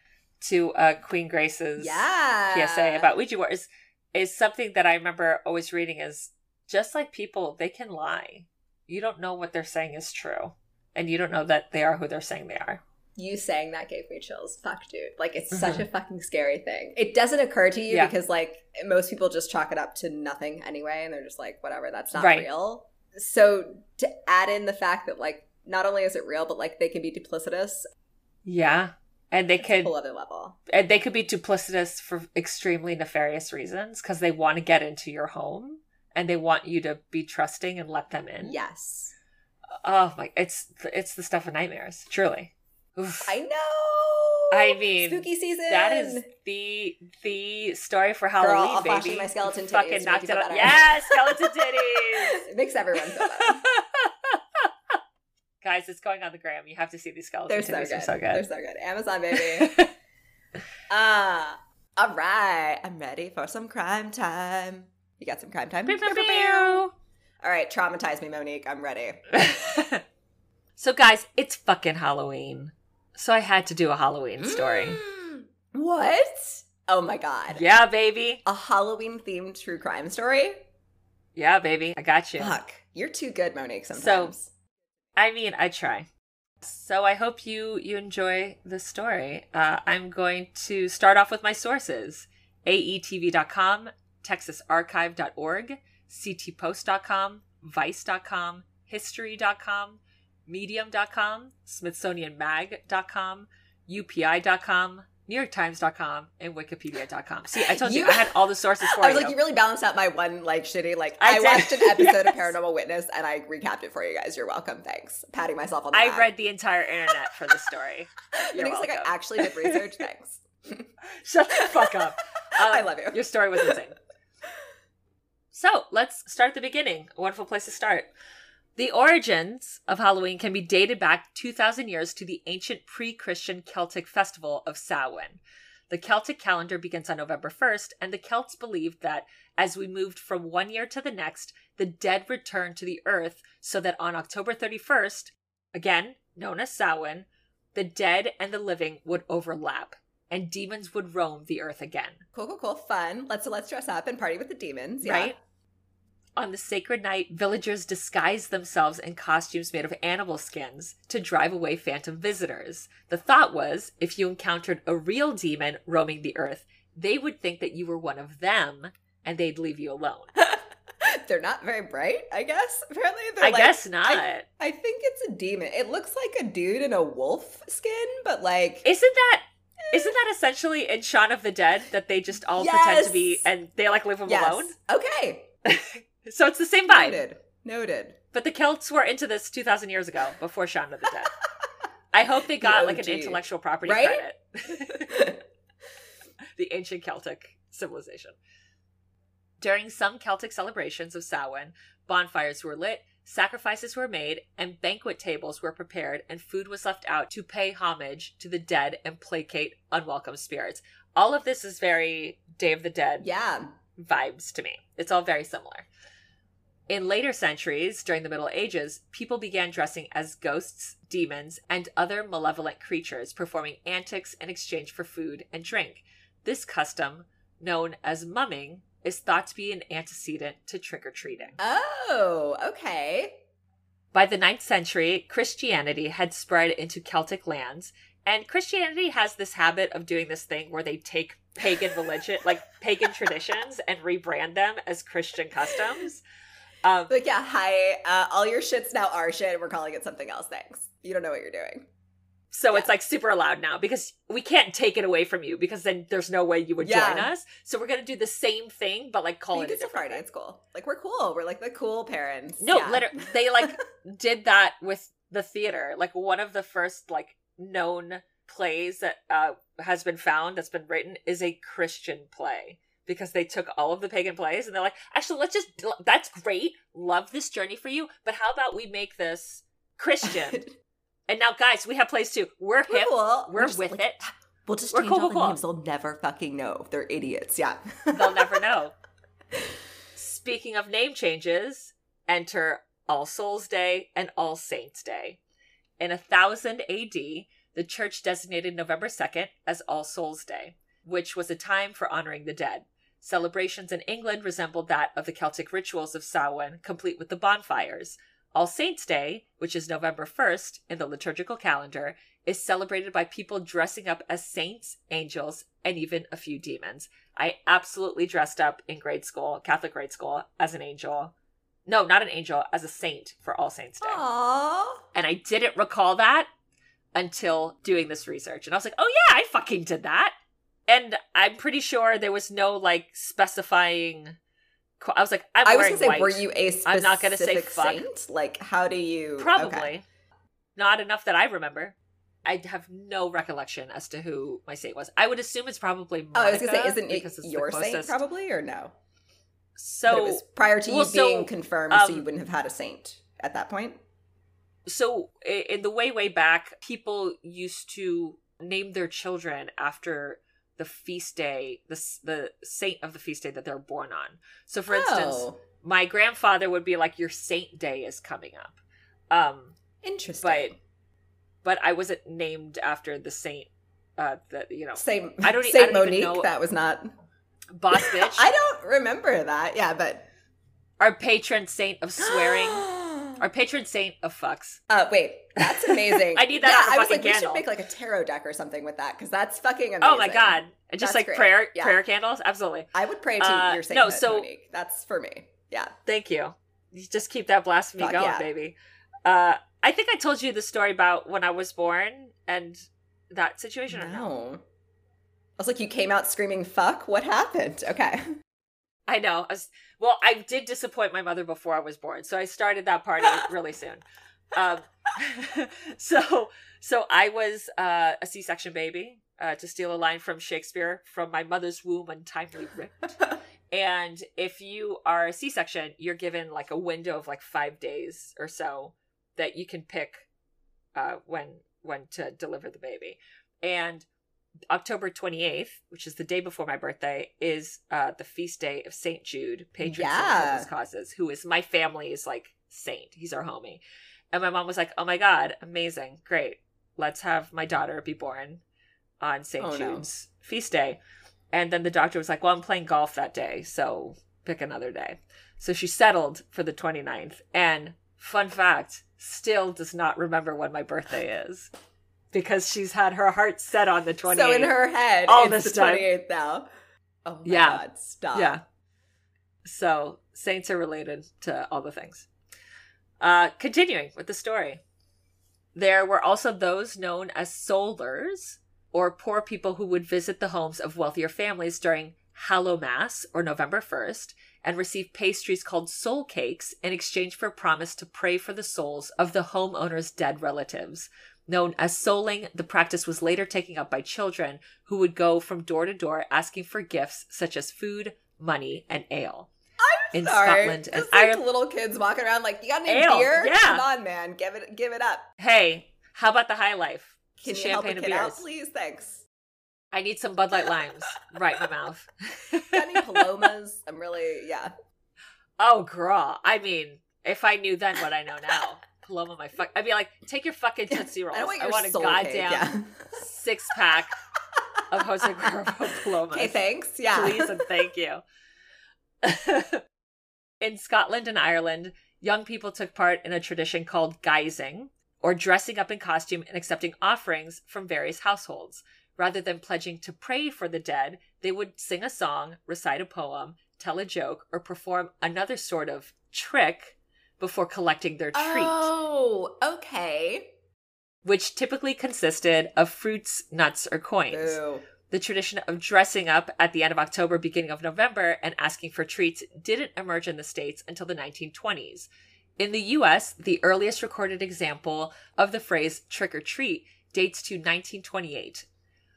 to uh, Queen Grace's Yeah. PSA about Ouija boards is something that I remember always reading is just like people, they can lie. You don't know what they're saying is true, and you don't know that they are who they're saying they are. You saying that gave me chills. Fuck, dude. Like, it's such a fucking scary thing. It doesn't occur to you Mm-hmm. Yeah. because, like, most people just chalk it up to nothing anyway, and they're just like, whatever, that's not Right. real. So, to add in the fact that, like, not only is it real, but, like, they can be duplicitous, Yeah, and they it's could whole other level. and they could be duplicitous for extremely nefarious reasons because they want to get into your home and they want you to be trusting and let them in. Yes. Oh my, it's it's the stuff of nightmares. Truly. Oof. I know. I mean, spooky season. That is the the story for Girl, Halloween, I'll flash baby. my skeleton titties Fucking knocked it out. Yeah, skeleton titties. it makes everyone feel better. Guys, it's going on the gram. You have to see these skeleton They're so titties. good. They're so They're good. so good. Amazon baby. Ah, all right. I'm ready for some crime time. You got some crime time? Pew, pew, pew. All right, traumatize me, Monique. I'm ready. so, guys, it's fucking Halloween. So I had to do a Halloween story. Mm. What? Oh my god. Yeah, baby. A Halloween themed true crime story? Yeah, baby. I got you. Fuck. You're too good, Monique, sometimes. I mean, I try. So I hope you you enjoy the story. Uh, I'm going to start off with my sources. aetv.com, texasarchive.org, ctpost.com, vice.com, history.com, medium.com, smithsonianmag.com, upi.com, NewYorkTimes.com and Wikipedia.com. See, I told you, You- I had all the sources for you. I was you. like, you really balanced out my one like shitty like. I I, watched an episode of Paranormal Witness and I recapped it for you guys. You're welcome. Thanks. Patting myself on the I back. read the entire internet for this story. You're Nick's like, I actually did research. Thanks. Shut the fuck up. Um, I love you. Your story was insane. So let's start at the beginning. A wonderful place to start. The origins of Halloween can be dated back 2,000 years to the ancient pre Christian Celtic festival of Samhain. The Celtic calendar begins on November 1st, and the Celts believed that as we moved from one year to the next, the dead returned to the earth so that on October 31st, again known as Samhain, the dead and the living would overlap, and demons would roam the earth again. Cool, cool, cool. Fun. Let's let's dress up and party with the demons. Yeah. Right? On the sacred night, villagers disguised themselves in costumes made of animal skins to drive away phantom visitors. The thought was if you encountered a real demon roaming the earth, they would think that you were one of them and they'd leave you alone. They're not very bright, I guess. Apparently, they're I like- guess not. I think it's a demon. It looks like a dude in a wolf skin, but like Isn't that eh. isn't that essentially in Shaun of the Dead that they just all pretend to be and they like live them yes. alone? Okay. So it's the same vibe. Noted. Noted. But the Celts were into this 2,000 years ago, before Shaun of the Dead. I hope they got like an intellectual property Right? credit. the ancient Celtic civilization. During some Celtic celebrations of Samhain, bonfires were lit, sacrifices were made, and banquet tables were prepared, and food was left out to pay homage to the dead and placate unwelcome spirits. All of this is very Day of the Dead yeah. vibes to me. It's all very similar. In later centuries, during the Middle Ages, people began dressing as ghosts, demons, and other malevolent creatures, performing antics in exchange for food and drink. This custom, known as mumming, is thought to be an antecedent to trick or treating. Oh, okay. By the 9th century, Christianity had spread into Celtic lands, and Christianity has this habit of doing this thing where they take pagan religion, like pagan traditions, and rebrand them as Christian customs. Um, Like, yeah, hi. Uh, all your shit's now our shit. We're calling it something else. Thanks. You don't know what you're doing. so it's like super allowed now because we can't take it away from you because then there's no way you would Yeah. join us. So we're gonna do the same thing, but like call you it a different Friday. cool. Like, we're cool. We're like the cool parents. No, Yeah. literally, they like did that with the theater. Like one of the first like known plays that uh, has been found that's been written is a Christian play because they took all of the pagan plays and they're like, actually, let's just that's great, love this journey for you, but how about we make this Christian? and now, guys, we have plays too. We're We're hip, cool. we're just with like, it. We'll just We're change cool, all cool, the names. They'll never fucking know. They're idiots. Yeah. They'll never know. Speaking of name changes, enter All Souls Day and All Saints Day. In 1000 AD, the church designated November 2nd as All Souls Day, which was a time for honoring the dead. Celebrations in England resembled that of the Celtic rituals of Samhain, complete with the bonfires. All Saints Day, which is November 1st in the liturgical calendar, is celebrated by people dressing up as saints, angels, and even a few demons. I absolutely dressed up in grade school, Catholic grade school, as an angel. No, not an angel, as a saint for All Saints Day. Aww. And I didn't recall that until doing this research. And I was like, oh yeah, I fucking did that. And I'm pretty sure there was no like specifying. I was like, I'm I was gonna say, white. were you a specific I'm not gonna say fuck. saint? Like, how do you? Probably. okay. Not enough that I remember. I have no recollection as to who my saint was. I would assume it's probably Monica. Oh, I was gonna say, isn't it it's your saint probably or no? So it was prior to you well, so, being confirmed, so um, you wouldn't have had a saint at that point. so in the way way back people used to name their children after the feast day the the saint of the feast day that they're born on so for instance oh, my grandfather would be like your saint day is coming up um interesting. but but i wasn't named after the saint uh that you know Saint, I don't e- I Saint don't even Monique. know- That was not. boss bitch I don't remember that. Yeah, but our patron saint of swearing Our patron saint of fucks. Uh, wait, that's amazing. I need that Yeah, I was like, we should make like a tarot deck or something with that because that's fucking amazing. Oh my god! And just That's like great. prayer Yeah. prayer candles. Absolutely. I would pray to Uh, your no, so- Monique. That's for me. Yeah. Thank you. You just keep that blasphemy Fuck going, yeah. baby. Uh, I think I told you the story about when I was born and that situation. No? No. I was like, you came out screaming "fuck." What happened? Okay. I know. I was, well, I did disappoint my mother before I was born, so I started that party really soon. Um, so, so I was uh, a C-section baby. Uh, to steal a line from Shakespeare, from my mother's womb untimely ripped. And if you are a C section, you're given like a window of like five days or so that you can pick uh, when when to deliver the baby. And October 28th, which is the day before my birthday, is uh, the feast day of Saint Jude, patron saint of Yeah. homeless causes, who is my family's like saint. He's our homie. And my mom was like, "Oh my god, amazing, great! Let's have my daughter be born on Saint Oh, no. Jude's feast day." And then the doctor was like, Well, I'm playing golf that day, so pick another day. So she settled for the 29th. And fun fact, still does not remember when my birthday is because she's had her heart set on the 28th. So in her head, All it's this the time. 28th now. Oh my Yeah. god, stop. Yeah. So saints are related to all the things. Uh, continuing with the story. There were also those known as soulers, or poor people who would visit the homes of wealthier families during Hallowmas, or November 1st and receive pastries called soul cakes in exchange for a promise to pray for the souls of the homeowner's dead relatives. Known as souling, the practice was later taken up by children who would go from door to door asking for gifts such as food, money, and ale. I'm in Sorry. Scotland and Just like Ireland. little kids walking around like, you got any Ale, beer? yeah. Come on, man. Give it give it up. Hey, how about the high life? Can Some you help a kid out, please? Thanks. I need some Bud Light limes right in my mouth. Got any palomas? I'm really yeah. oh, girl. I mean, if I knew then what I know now, Paloma, my fuck. I'd be like, take your fucking Tootsie Rolls. I want I want a goddamn cake. Yeah. six pack of Jose Cuervo Palomas. Okay, thanks. Yeah. Please and thank you. in Scotland and Ireland, young people took part in a tradition called guising, or dressing up in costume and accepting offerings from various households. Rather than pledging to pray for the dead, they would sing a song, recite a poem, tell a joke, or perform another sort of trick before collecting their treat, Oh, okay. which typically consisted of fruits, nuts, or coins. Boo. The tradition of dressing up at the end of October, beginning of November, and asking for treats didn't emerge in the States until the 1920s. In the US, the earliest recorded example of the phrase trick or treat dates to 1928.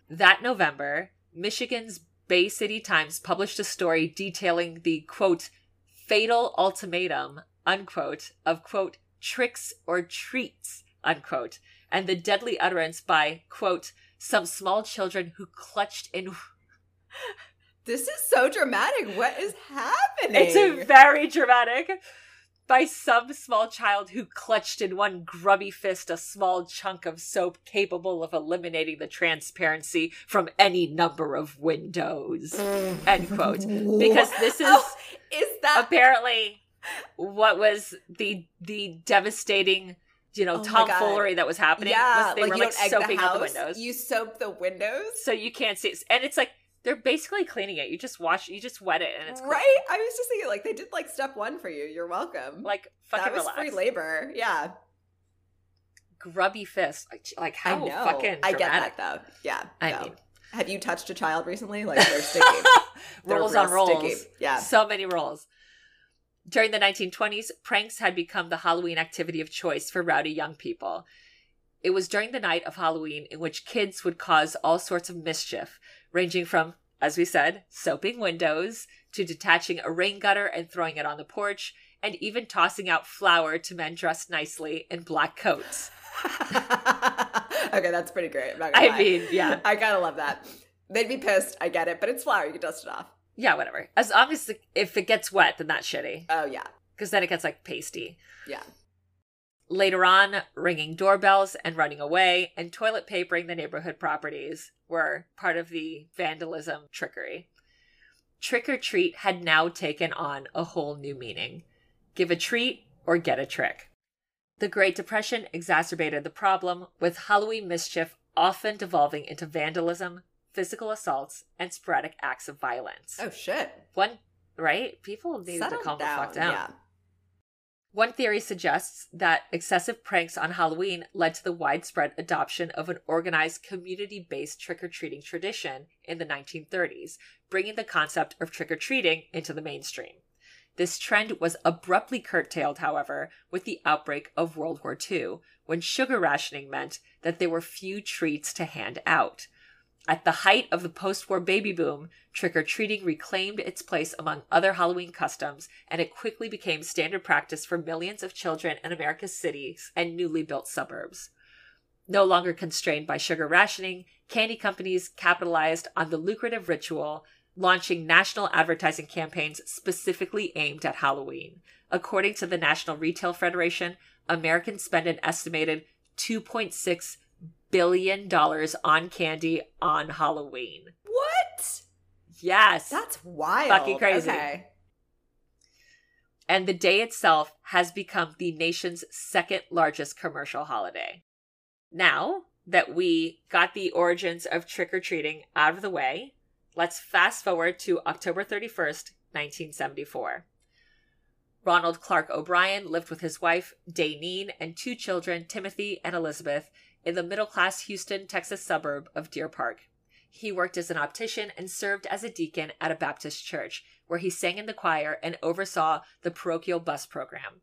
That November, Michigan's Bay City Times published a story detailing the quote, fatal ultimatum, unquote, of quote, tricks or treats, unquote, and the deadly utterance by, quote, some small children who clutched in. This is so dramatic. What is happening? It's a very dramatic. By some small child who clutched in one grubby fist a small chunk of soap capable of eliminating the transparency from any number of windows. Mm. End quote. Because this oh, is Oh, is that apparently what was the the devastating, you know, Oh tomfoolery that was happening. yeah, was they like were like soaping the out the windows. You soap the windows. so you can't see it. and it's like they're basically cleaning it you just wash you just wet it and it's clean. right? I was just thinking, like they did like step one for you. You're welcome. like fucking that was relax free labor. Yeah, grubby fist like, like I know. fucking I get that though. Yeah. I no. mean- have you touched a child recently? Like they're sticky. They're rolls on rolls sticky. Yeah. so many rolls during the 1920s pranks had become the halloween activity of choice for rowdy young people it was during the night of halloween in which kids would cause all sorts of mischief ranging from as we said soaping windows to detaching a rain gutter and throwing it on the porch and even tossing out flour to men dressed nicely in black coats okay, that's pretty great. I'm not gonna i lie. mean yeah I gotta love that. They'd be pissed. I get it, but it's flour. You can dust it off. Yeah whatever as obviously, if it gets wet then that's shitty Oh yeah, because then it gets like pasty yeah. Later on, ringing doorbells and running away and toilet papering the neighborhood properties were part of the vandalism trickery. Trick or treat had now taken on a whole new meaning give a treat or get a trick. The Great Depression exacerbated the problem, with Halloween mischief often devolving into vandalism, physical assaults, and sporadic acts of violence. Oh shit. One, right? People need Settle to calm down. the fuck down. Yeah. One theory suggests that excessive pranks on Halloween led to the widespread adoption of an organized community based trick or treating tradition in the 1930s, bringing the concept of trick or treating into the mainstream. This trend was abruptly curtailed, however, with the outbreak of World War II, when sugar rationing meant that there were few treats to hand out. At the height of the post war baby boom, trick or treating reclaimed its place among other Halloween customs, and it quickly became standard practice for millions of children in America's cities and newly built suburbs. No longer constrained by sugar rationing, candy companies capitalized on the lucrative ritual, launching national advertising campaigns specifically aimed at Halloween. According to the National Retail Federation, Americans spend an estimated 2.6 billion dollars on candy on Halloween. What? Yes. That's wild. Fucking crazy. Okay. and the day itself has become the nation's second largest commercial holiday. Now that we got the origins of trick or treating out of the way, let's fast forward to October 31st, 1974. Ronald Clark O'Brien lived with his wife, Daynene, and two children, Timothy and Elizabeth, in the middle class Houston, Texas suburb of Deer Park. He worked as an optician and served as a deacon at a Baptist church, where he sang in the choir and oversaw the parochial bus program.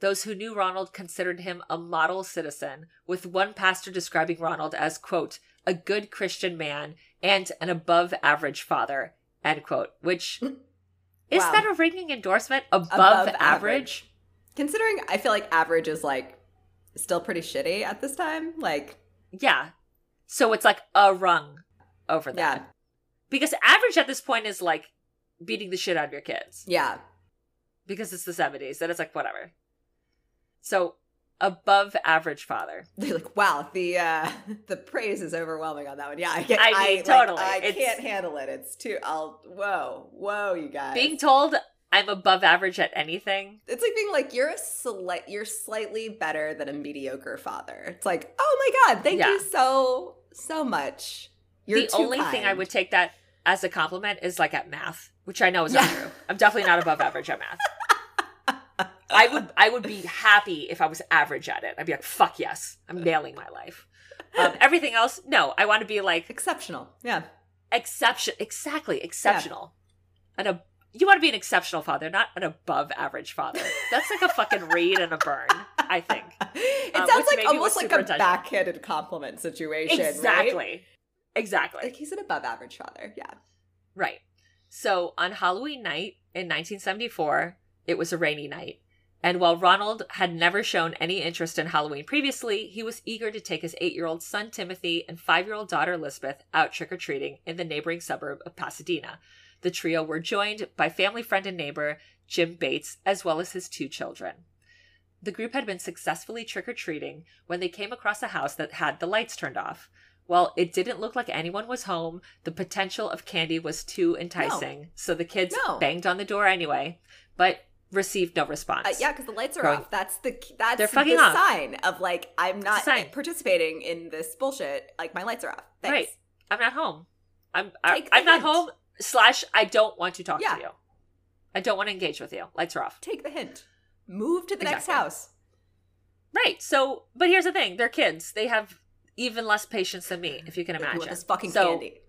Those who knew Ronald considered him a model citizen, with one pastor describing Ronald as, quote, a good Christian man and an above average father, end quote, which is Wow. that a ringing endorsement? Above, Above average? average. Considering I feel like average is like still pretty shitty at this time. Like, Yeah. So it's like a rung over that. yeah. Because average at this point is like beating the shit out of your kids. Yeah. Because it's the 70s. Then it's like, whatever. So above average father. They're like, wow, the uh the praise is overwhelming on that one. Yeah, I get I mean, I, like, totally. I It's- can't handle it. It's too I'll whoa, whoa, you guys. Being told I'm above average at anything. it's like being like you're a slight you're slightly better than a mediocre father. It's like, oh my god, thank Yeah. you so so much. You're the only thing I would take that as a compliment is like at math, which I know is Yeah. not true. I'm definitely not above average at math. I would I would be happy if I was average at it. I'd be like, fuck yes, I'm nailing my life. Um, everything else, no. I want to be like exceptional. Yeah. exception, exactly exceptional. And a you want to be an exceptional father, not an above average father. That's like a fucking read and a burn. I think it Um, sounds like almost like a backhanded compliment situation. right? exactly, exactly. Like he's an above average father. Yeah. Right. So on Halloween night in 1974, it was a rainy night. And while Ronald had never shown any interest in Halloween previously, he was eager to take his eight year old son Timothy and five year old daughter Elizabeth out trick or treating in the neighboring suburb of Pasadena. The trio were joined by family friend and neighbor Jim Bates, as well as his two children. The group had been successfully trick or treating when they came across a house that had the lights turned off. Well, it didn't look like anyone was home, the potential of candy was too enticing, so the kids No. banged on the door anyway, but received no response. Uh, yeah, because the lights are Growing- off. That's the that's They're fucking the off. sign of like I'm not participating in this bullshit. Like my lights are off. Thanks. Right. I'm not home. I'm I, Take the I'm not home. Slash, I don't want to talk Yeah. to you. I don't want to engage with you. Lights are off. Take the hint. Move to the next house. Right. So, but here's the thing: they're kids. They have even less patience than me, if you can imagine. With this fucking So, candy.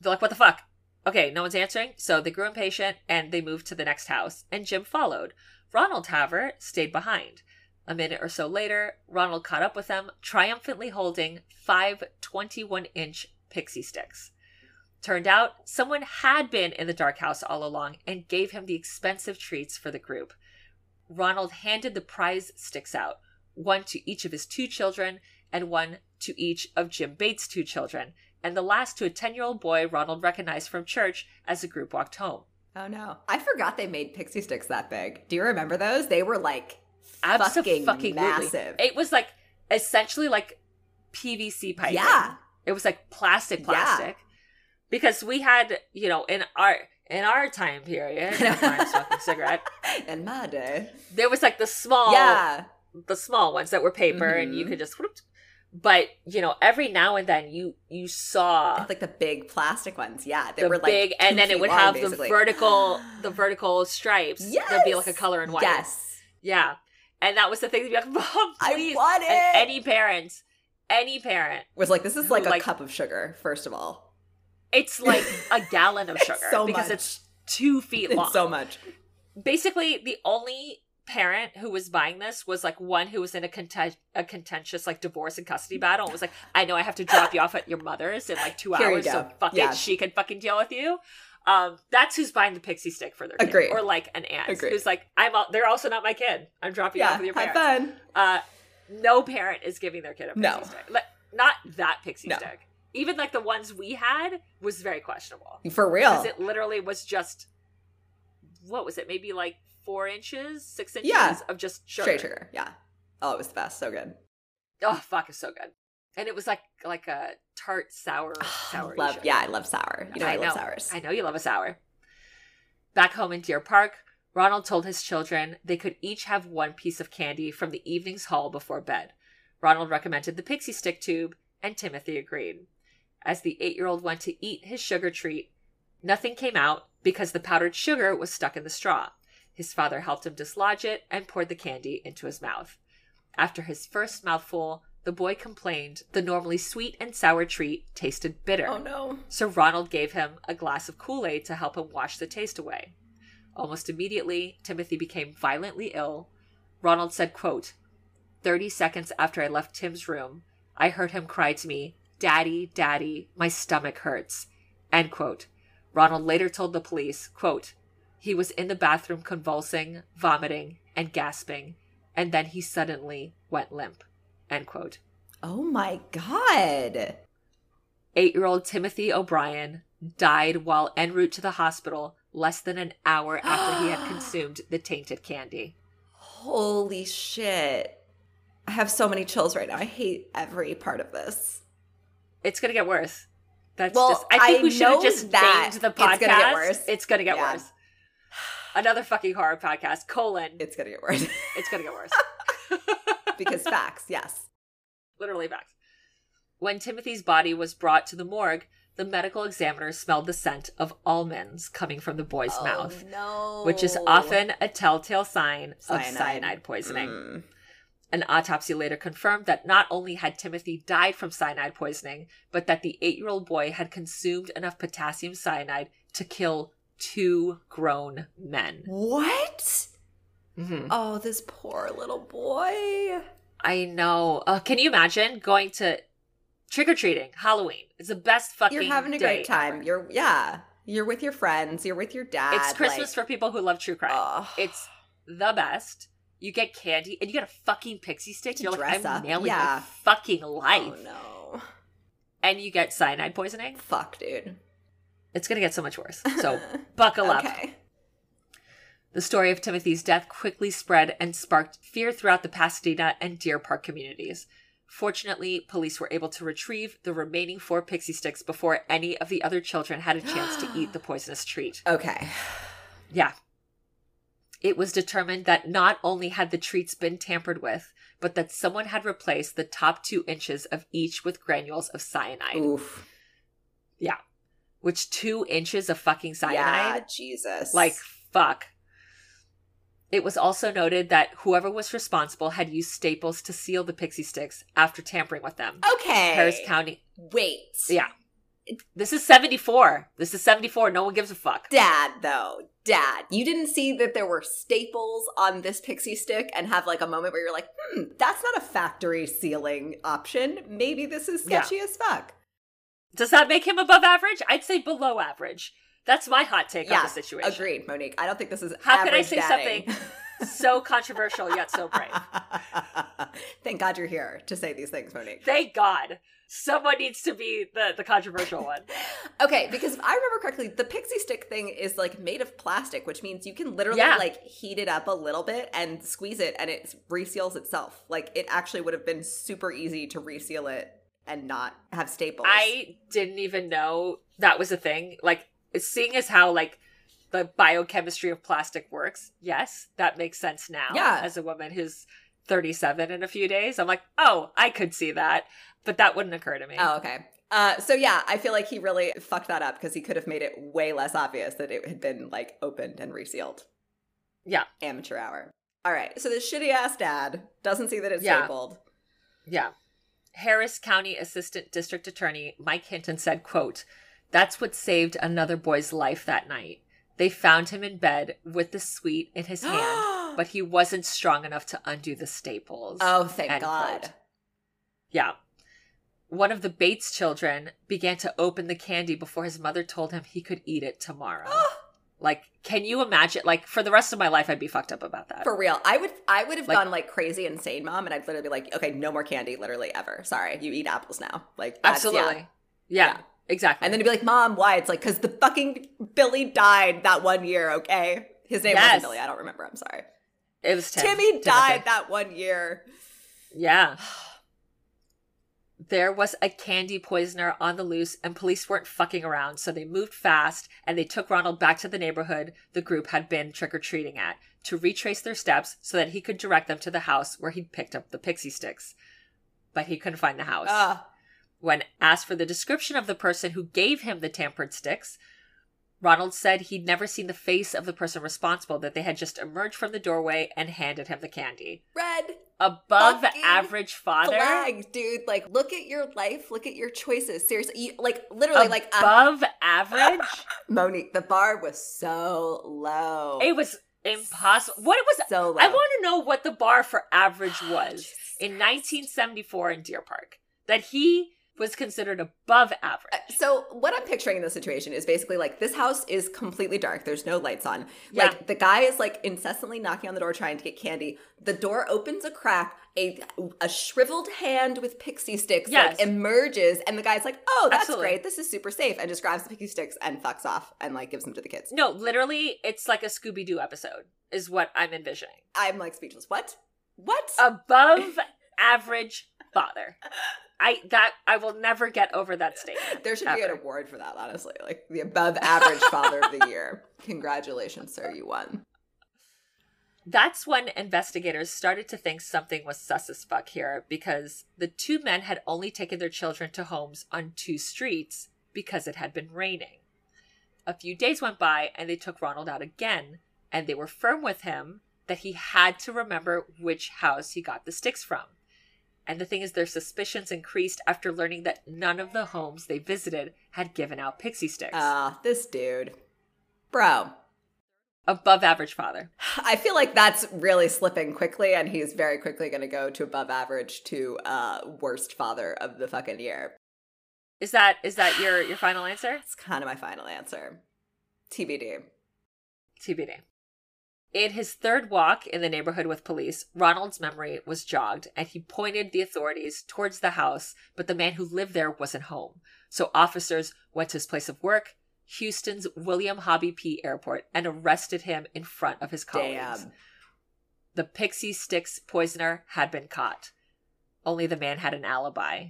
They're like, what the fuck? Okay, no one's answering. So they grew impatient and they moved to the next house, and Jim followed. Ronald, however, stayed behind. A minute or so later, Ronald caught up with them, triumphantly holding five 21 inch pixie sticks. Turned out, someone had been in the dark house all along and gave him the expensive treats for the group. Ronald handed the prize sticks out, one to each of his two children and one to each of Jim Bates' two children, and the last to a 10 year old boy Ronald recognized from church as the group walked home. Oh no. I forgot they made pixie sticks that big. Do you remember those? They were like fucking Absolutely. massive. It was like essentially like PVC pipe. yeah. It was like plastic, Yeah. Because we had, you know, in our in our time period, smoking cigarette, In my day. there was like the small yeah. the small ones that were paper and you Mhm. could just whoop. but you know every now and then you you saw like the big plastic ones. Yeah, they the were like big and then it would long, have basically. the vertical the vertical stripes there'd be like a color in white Yes, yeah and that was the thing to be like mom I please want it. and any parent any parent was like this is like a Like- cup of sugar. First of all, it's like a gallon of sugar so because much. it's two feet long it's so much. basically the only parent who was buying this was like one who was in a, content- a contentious like divorce and custody battle and was like i know i have to drop you off at your mother's in like two Here hours so fuck Yeah. it she can fucking deal with you um that's who's buying the pixie stick for their kid Agreed. or like an aunt Agreed. who's like i'm al- they're also not my kid i'm dropping you off Yeah, with your parents. have fun. uh no parent is giving their kid a pixie No. stick like, not that pixie No. stick even like the ones we had was very questionable For real. because it literally was just what was it maybe like four inches six inches Yeah. of just sugar. Straight sugar. Yeah. Oh, it was the best. So good. oh fuck it's so good and it was like like a tart sour ah, sour love. Yeah, I love sour. You know, I, I love know. sours. i know you love a sour back home in deer park ronald told his children they could each have one piece of candy from the evening's haul before bed ronald recommended the pixie stick tube and timothy agreed as the eight-year-old went to eat his sugar treat nothing came out because the powdered sugar was stuck in the straw his father helped him dislodge it and poured the candy into his mouth after his first mouthful the boy complained the normally sweet and sour treat tasted bitter oh no. so Ronald gave him a glass of Kool Aid to help him wash the taste away. Almost immediately, Timothy became violently ill. Ronald said, quote, 30 seconds after I left Tim's room, I heard him cry to me, Daddy, Daddy, my stomach hurts. End quote. Ronald later told the police, quote, he was in the bathroom convulsing, vomiting, and gasping, and then he suddenly went limp. End quote. Oh my god. Eight year old Timothy O'Brien died while en route to the hospital less than an hour after he had consumed the tainted candy. Holy shit. I have so many chills right now. I hate every part of this. It's gonna get worse. That's Well, just I think I we should have just that named the podcast. it's gonna get worse. It's gonna get Yeah. worse. Another fucking horror podcast. Colon. It's gonna get worse. It's gonna get worse. because facts, yes. Literally facts. When Timothy's body was brought to the morgue, the medical examiner smelled the scent of almonds coming from the boy's mouth. no. which is often a telltale sign of Cyanide. cyanide poisoning. Mm. An autopsy later confirmed that not only had Timothy died from cyanide poisoning, but that the eight year old boy had consumed enough potassium cyanide to kill two grown men. What? Mhm. Oh, this poor little boy. I know. Uh, can you imagine going to trick or treating, Halloween? It's the best fucking You're having a great time. ever. You're yeah. You're with your friends. You're with your dad. It's Christmas like, for people who love true crime. ugh. It's the best. You get candy and you get a fucking pixie stick. You're like, I'm up. nailing Yeah. my fucking life. Oh no. and you get cyanide poisoning, Fuck, dude. it's going to get so much worse. So buckle up. okay. The story of Timothy's death quickly spread and sparked fear throughout the Pasadena and Deer Park communities. Fortunately, police were able to retrieve the remaining four pixie sticks before any of the other children had a chance to eat the poisonous treat. Okay. Yeah. It was determined that not only had the treats been tampered with, but that someone had replaced the top two inches of each with granules of cyanide. Oof. Yeah. Which two inches of fucking cyanide? Yeah, Jesus. Like, fuck. It was also noted that whoever was responsible had used staples to seal the pixie sticks after tampering with them. okay. Harris County. Wait. Yeah. This is 74. This is 74. No one gives a fuck. Dad, though, Dad, you didn't see that there were staples on this pixie stick and have like a moment where you're like, hmm, that's not a factory sealing option. Maybe this is Yeah. sketchy as fuck. Does that make him above average? I'd say below average. That's my hot take on the situation. Agreed, Monique. I don't think this is How could I say dadding. So controversial yet so brave. Thank God you're here to say these things, Monique. Thank God. Someone needs to be the, the controversial one. Okay, because if I remember correctly, the pixie stick thing is like made of plastic, which means you can literally Yeah. like heat it up a little bit and squeeze it and it reseals itself. Like it actually would have been super easy to reseal it and not have staples. I didn't even know that was a thing. Like, seeing as how like the biochemistry of plastic works, yes, that makes sense now. Yeah. as a woman who's 37 in a few days. I'm like, oh, I could see that, but that wouldn't occur to me. Oh, okay. Uh, so yeah, I feel like he really fucked that up because he could have made it way less obvious that it had been like opened and resealed. Yeah. Amateur hour. All right. So this shitty ass dad doesn't see that it's Yeah. stapled. Yeah. Harris County Assistant District Attorney Mike Hinton said, quote, That's what saved another boy's life that night. They found him in bed with the sweet in his hand, but he wasn't strong enough to undo the staples. oh, thank End God. quote. Yeah. One of the Bates children began to open the candy before his mother told him he could eat it tomorrow. like, can you imagine? Like, for the rest of my life, I'd be fucked up about that. For real, I would I would have Like- gone like crazy insane, mom, and I'd literally be like, okay, no more candy, literally ever. Sorry, you eat apples now. Like that's, Absolutely. yeah. Yeah, Yeah. Exactly. And then you'd be like, mom, why? It's like because the fucking Billy died that one year. Okay, his name Yes. wasn't Billy. I don't remember. I'm sorry. it was Tim. Timmy Timothy. died that one year. Yeah. There was a candy poisoner on the loose, and police weren't fucking around, so they moved fast and they took Ronald back to the neighborhood the group had been trick or treating at to retrace their steps so that he could direct them to the house where he'd picked up the pixie sticks. But he couldn't find the house. Ugh. When asked for the description of the person who gave him the tampered sticks, Ronald said he'd never seen the face of the person responsible, that they had just emerged from the doorway and handed him the candy. red Above average father. flag, dude. Like, look at your life. Look at your choices. Seriously, you, like literally, like uh, above average. Monique. The bar was so low. It was impossible. What it was? so low. I want to know what the bar for average was in 1974 in Deer Park. That he was considered above average. Uh, So what I'm picturing in this situation is basically like this house is completely dark. There's no lights on. Yeah. Like the guy is like incessantly knocking on the door trying to get candy. The door opens a crack. A a shriveled hand with pixie sticks Yes. like emerges, and the guy's like, "Oh, that's Absolutely. great. This is super safe," and just grabs the pixie sticks and fucks off and like gives them to the kids. No, literally, it's like a Scooby Doo episode, is what I'm envisioning. I'm like speechless. What? What? Above average father. I that I will never get over that statement. there should be an ever. award for that, honestly. Like the above average father of the year. Congratulations, sir. You won. That's when investigators started to think something was sus as fuck here because the two men had only taken their children to homes on two streets because it had been raining. A few days went by and they took Ronald out again, and they were firm with him that he had to remember which house he got the sticks from. And the thing is, their suspicions increased after learning that none of the homes they visited had given out pixie sticks. Ah, this dude. Bro. Above average father. I feel like that's really slipping quickly, and he's very quickly going to go to above average to uh worst father of the fucking year. Is that is that your your final answer? It's kind of my final answer. TBD. TBD. In his third walk in the neighborhood with police, Ronald's memory was jogged and he pointed the authorities towards the house, but the man who lived there wasn't home. So officers went to his place of work, Houston's William Hobby P. Airport, and arrested him in front of his colleagues. Damn. The Pixie Sticks poisoner had been caught. Only the man had an alibi.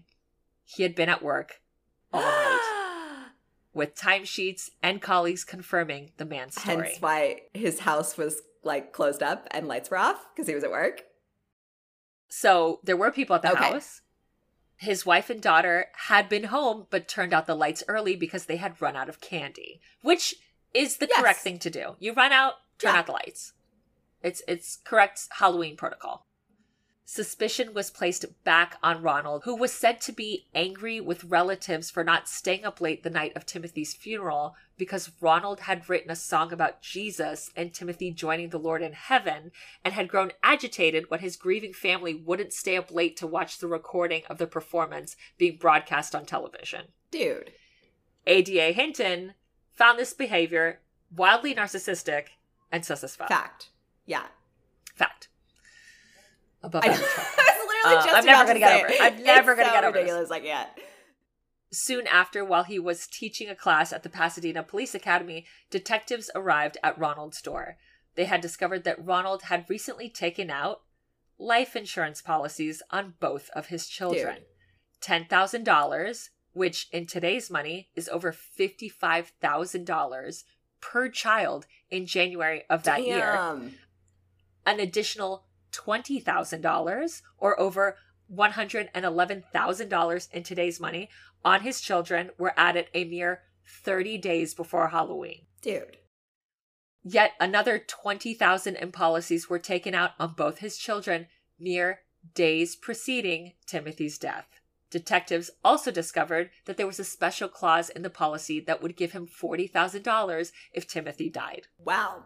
He had been at work all night, with timesheets and colleagues confirming the man's story. Hence why his house was like closed up and lights were off because he was at work. So there were people at the Okay. house. His wife and daughter had been home, but turned out the lights early because they had run out of candy, which is the Yes. correct thing to do. You run out, turn Yeah. out the lights. It's it's correct Halloween protocol. Suspicion was placed back on Ronald, who was said to be angry with relatives for not staying up late the night of Timothy's funeral because Ronald had written a song about Jesus and Timothy joining the Lord in heaven and had grown agitated when his grieving family wouldn't stay up late to watch the recording of the performance being broadcast on television. Dude. ADA Hinton found this behavior wildly narcissistic and sus as fuck. Fact. Yeah. Fact. Above I, I average fact. literally Uh, never gonna to get over it. I'm never It's gonna so get over this. ridiculous. Like, yeah. Soon after, while he was teaching a class at the Pasadena Police Academy, detectives arrived at Ronald's door. They had discovered that Ronald had recently taken out life insurance policies on both of his children. Dude. $10,000, which in today's money is over $55,000 per child in January of that year. An additional $20,000 or over $111,000 in today's money on his children were added a mere 30 days before Halloween. Dude. Yet another 20,000 in policies were taken out on both his children mere days preceding Timothy's death. Detectives also discovered that there was a special clause in the policy that would give him $40,000 if Timothy died. Wow.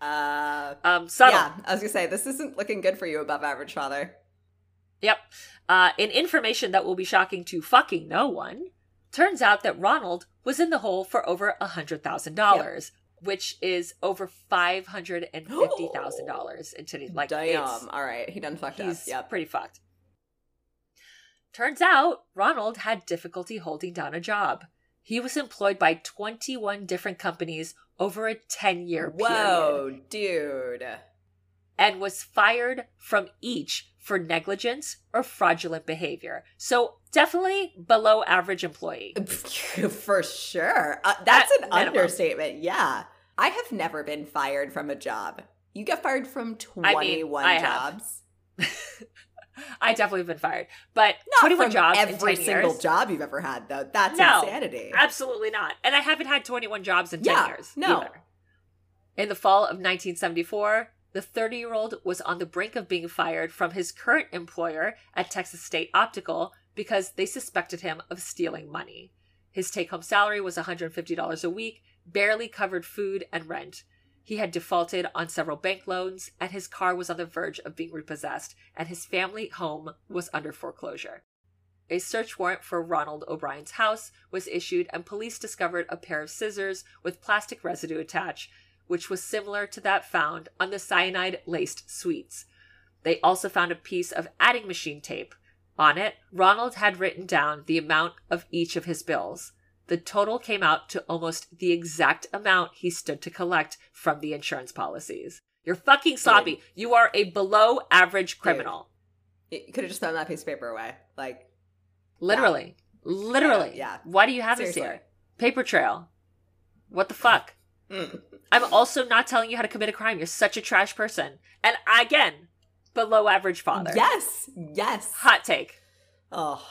Uh, Um, subtle. yeah, I was gonna say this isn't looking good for you, above average father. Yep. Uh, in information that will be shocking to fucking no one, turns out that Ronald was in the hole for over a hundred thousand dollars, which is over five hundred and fifty thousand dollars in today's like Damn. All right, he done fucked up. he's Yep. pretty fucked. Turns out Ronald had difficulty holding down a job. He was employed by 21 different companies over a 10 year period Whoa, dude. and was fired from each for negligence or fraudulent behavior. So definitely below average employee. For sure. Uh, that's At an minimum. understatement. Yeah. I have never been fired from a job. You get fired from I 21 mean, I jobs. I definitely have been fired, but Not 21 from jobs in every 10 single years? job you've ever had, though. That's No. insanity. Absolutely not. And I haven't had 21 jobs in 10 Yeah, years. no. Either. In the fall of 1974, the 30 year old was on the brink of being fired from his current employer at Texas State Optical because they suspected him of stealing money. His take home salary was $150 a week, barely covered food and rent. He had defaulted on several bank loans, and his car was on the verge of being repossessed, and his family home was under foreclosure. A search warrant for Ronald O'Bryan's house was issued, and police discovered a pair of scissors with plastic residue attached, which was similar to that found on the cyanide laced sweets. They also found a piece of adding machine tape. On it, Ronald had written down the amount of each of his bills. The total came out to almost the exact amount he stood to collect from the insurance policies. You're fucking sloppy. You are a below average criminal. You could have just thrown that piece of paper away. Like, Literally. Literally. Yeah, yeah. Why do you have Seriously. this here? Paper trail. What the fuck? mm. I'm also not telling you how to commit a crime. You're such a trash person. And again, below average father. yes, yes. Hot take. Oh,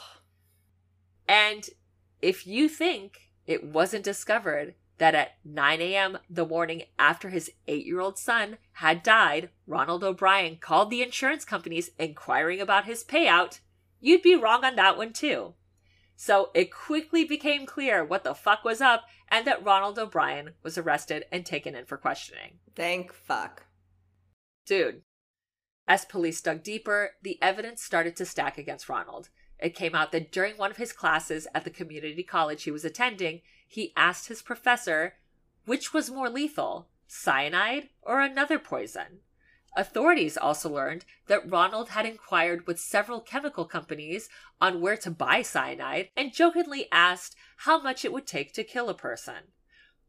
And if you think it wasn't discovered that at 9 a.m. the morning after his eight year old son had died, Ronald O'Bryan called the insurance companies inquiring about his payout, you'd be wrong on that one too. So it quickly became clear what the fuck was up and that Ronald O'Bryan was arrested and taken in for questioning. thank fuck. Dude. As police dug deeper, the evidence started to stack against Ronald. It came out that during one of his classes at the community college he was attending, he asked his professor which was more lethal, cyanide or another poison. Authorities also learned that Ronald had inquired with several chemical companies on where to buy cyanide and jokingly asked how much it would take to kill a person.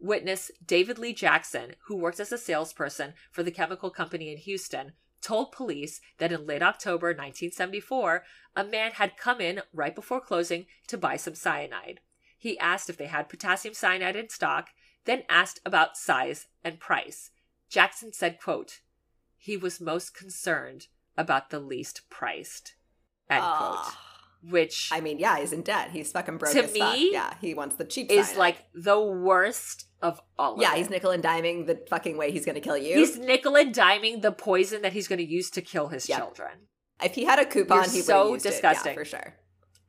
Witness David Lee Jackson, who worked as a salesperson for the chemical company in Houston, told police that in late October 1974, a man had come in right before closing to buy some cyanide. He asked if they had potassium cyanide in stock, then asked about size and price. Jackson said, quote, he was most concerned about the least priced, end quote. Ah. Which I mean, yeah, he's in debt. He's fucking broke To fuck. me, Yeah, he wants the cheap is cyanide. like the worst of all of yeah, it. he's nickel and diming the fucking way he's gonna kill you. He's nickel and diming the poison that he's going to use to kill his Yep. children. if he had a coupon, You're he would so used disgusting. it. Yeah, for sure.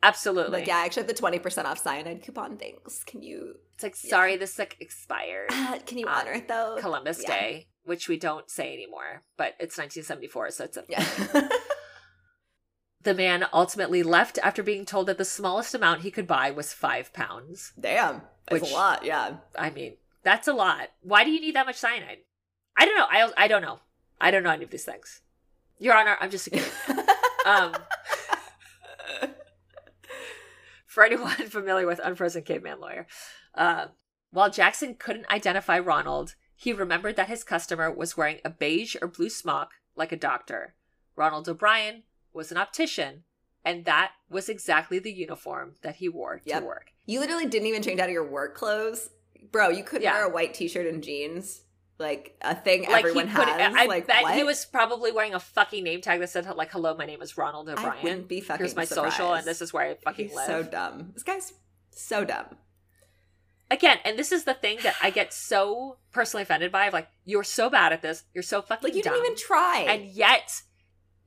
Absolutely. Like, yeah, I actually have the twenty percent off cyanide coupon. Thanks. Can you? It's like, sorry, this like expired can you Um, honor it though? Columbus Yeah. Day, which we don't say anymore, but it's 1974, so it's a. Yeah. The man ultimately left after being told that the smallest amount he could buy was five pounds. Damn, that's Which- a lot. Yeah. I mean, that's a lot. Why do you need that much cyanide? I don't know. I I don't know. I don't know any of these things. Your Honor, I'm just a kid. Um, for anyone familiar with Unfrozen Caveman Lawyer, uh, while Jackson couldn't identify Ronald, he remembered that his customer was wearing a beige or blue smock like a doctor. Ronald O'Bryan was an optician, and that was exactly the uniform that he wore Yep. to work. you literally didn't even change out of your work clothes, bro. You couldn't Yeah. wear a white t-shirt and jeans like a thing Like everyone he has. I like bet what? he was probably wearing a fucking name tag that said like, "Hello, my name is Ronald I O'Bryan. wouldn't be fucking. Here's my surprised. social, and this is where I fucking He's live." so dumb. This guy's so dumb. Again, and this is the thing that I get so personally offended by. Of Like, you're so bad at this. You're so fucking Like you dumb, didn't even try. and yet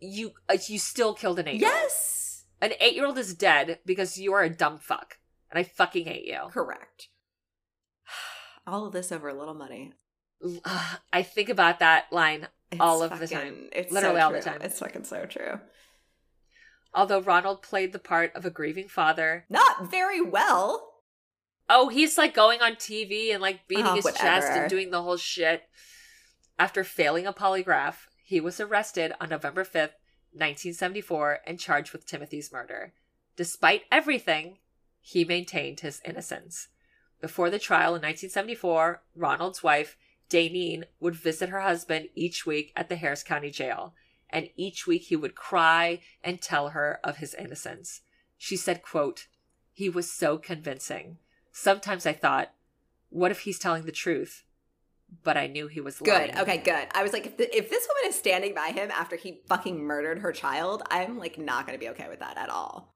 you uh, you still killed an eight. yes, an eight year old is dead because you are a dumb fuck, and I fucking hate you. correct. All of this over a little money. I think about that line It's All of the time. It's Literally so all the time. It's fucking so true. Although Ronald played the part of a grieving father. Not very well. Oh, he's like going on TV and like beating Oh, his chest and doing the whole shit. After failing a polygraph, he was arrested on November 5th, 1974, and charged with Timothy's murder. Despite everything, he maintained his innocence. Before the trial in 1974, Ronald's wife, Daynene, would visit her husband each week at the Harris County Jail, and each week he would cry and tell her of his innocence. She said, quote, He was so convincing. Sometimes I thought, what if he's telling the truth? But I knew he was lying. Good. Okay, good. I was like, if, th- if this woman is standing by him after he fucking murdered her child, I'm like not going to be okay with that at all.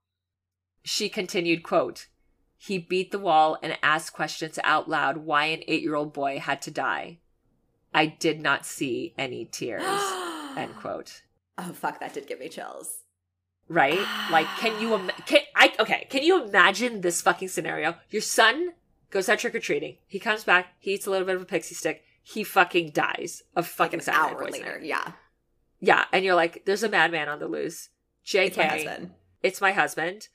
She continued, quote, He beat the wall and asked questions out loud why an eight year old boy had to die. I did not see any tears. End quote. Oh fuck, that did give me chills. Right? Like, can you ima- can I okay, can you imagine this fucking scenario? Your son goes out trick or treating. He comes back, he eats a little bit of a pixie stick, he fucking dies of Like fucking an hour poisoning. later, yeah. Yeah, and you're like, there's a madman on the loose. JK, It's my husband. it's my husband.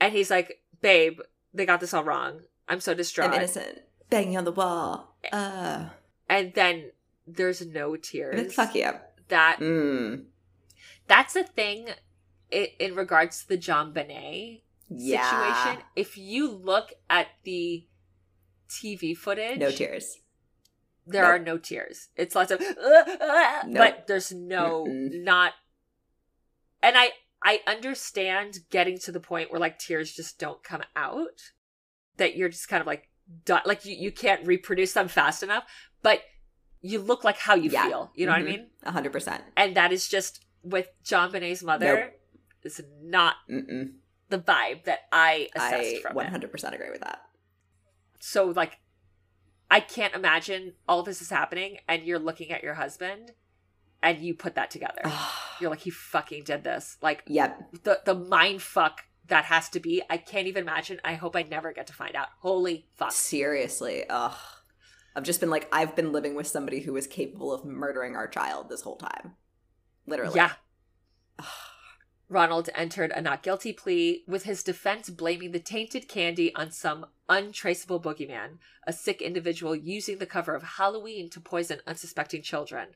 And he's like, babe, they got this all wrong. I'm so distraught. I'm innocent. Banging on the wall. Uh, And then there's no tears. fuck you. That Mm. that's the thing in, in regards to the JonBenét Yeah. situation. If you look at the TV footage, No tears. There Nope. are no tears. It's lots of, "Uh, uh," Nope. but there's no Mm-mm. not. And I I understand getting to the point where like tears just don't come out, that you're just kind of like done, like you you can't reproduce them fast enough, but you look like how you Yeah. feel. You know what I Mhm. mean? A hundred percent. And that is just with JonBenét's mother. Nope. Is not Mm-mm. the vibe that I assessed I from hundred percent agree with that. So like I can't imagine all this is happening and you're looking at your husband and you put that together. You're like, he fucking did this. Like yep. the the mind fuck that has to be. I can't even imagine. I hope I never get to find out. Holy fuck. Seriously. Ugh. I've just been like, I've been living with somebody who was capable of murdering our child this whole time. Literally. Yeah. Ronald entered a not guilty plea with his defense blaming the tainted candy on some untraceable boogeyman, a sick individual using the cover of Halloween to poison unsuspecting children.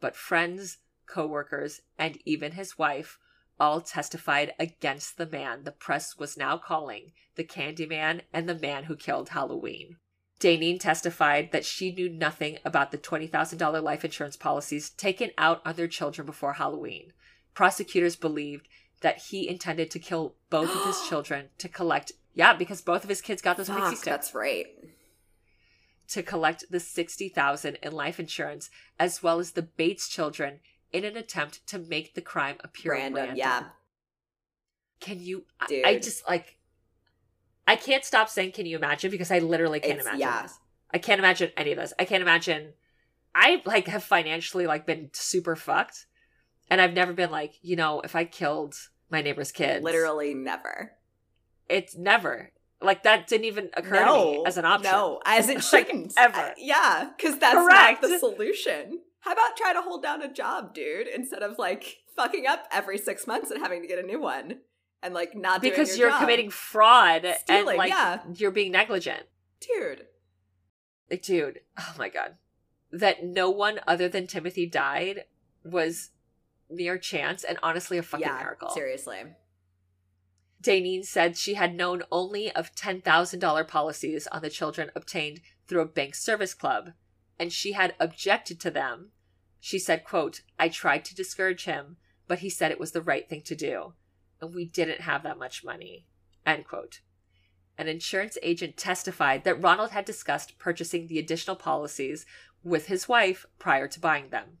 But friends, co-workers, and even his wife all testified against the man the press was now calling the Candyman and the man who killed Halloween. Daynene testified that she knew nothing about the $20,000 life insurance policies taken out on their children before Halloween. Prosecutors believed that he intended to kill both of his children to collect, yeah, because both of his kids got those pixie sticks that's right. to collect the 60,000 in life insurance as well as the Bates children in an attempt to make the crime appear Random. random. Yeah. Can you I- I just like I can't stop saying can you imagine because I literally can't It's- imagine yeah. this. I can't imagine any of this. I can't imagine I like have financially like been super fucked and I've never been like, you know, if I killed my neighbor's kids. Literally never. It's never. Like that didn't even occur to me as an option. No, as it shouldn't. ever. I- yeah, because that's Correct. not the solution. How about try to hold down a job, dude, instead of like fucking up every six months and having to get a new one and like not doing because your you're job. committing fraud and like yeah. you're being negligent. dude. Like, dude, oh my god. That no one other than Timothy died was mere chance and honestly a fucking yeah, miracle. seriously. Daynene said she had known only of $10,000 policies on the children obtained through a bank service club, and she had objected to them. She said, quote, I tried to discourage him, but he said it was the right thing to do, and we didn't have that much money, end quote. An insurance agent testified that Ronald had discussed purchasing the additional policies with his wife prior to buying them.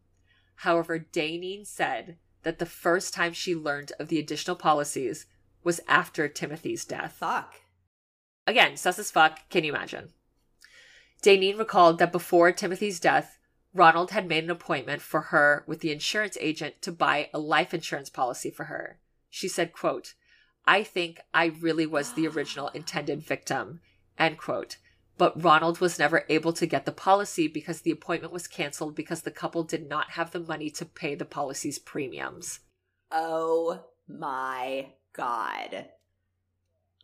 However, Daynene said that the first time she learned of the additional policies was after Timothy's death. Fuck. Again, sus as fuck. Can you imagine? Daynene recalled that before Timothy's death, Ronald had made an appointment for her with the insurance agent to buy a life insurance policy for her. She said, quote, I think I really was the original intended victim, end quote. But Ronald was never able to get the policy because the appointment was canceled because the couple did not have the money to pay the policy's premiums. Oh my god.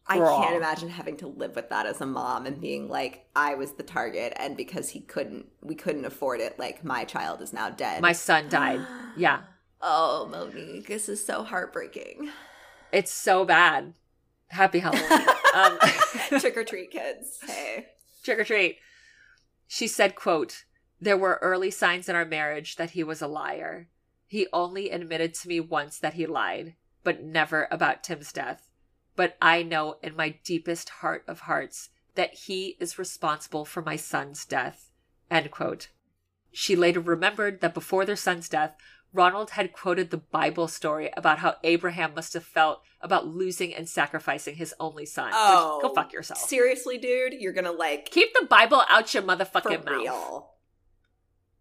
I can't imagine having to live with that as a mom and being like, I was the target, and because he couldn't, we couldn't afford it. Like my child is now dead. My son died. Yeah. Oh, Monique, this is so heartbreaking. It's so bad. Happy Halloween. um, Trick or treat, kids. Hey. Trick or treat. She said, quote, There were early signs in our marriage that he was a liar. He only admitted to me once that he lied, but never about Tim's death. But I know in my deepest heart of hearts that he is responsible for my son's death. End quote. She later remembered that before their son's death, Ronald had quoted the Bible story about how Abraham must have felt about losing and sacrificing his only son. Oh, go fuck yourself. Seriously, dude, you're gonna like Keep the Bible out your motherfucking mouth.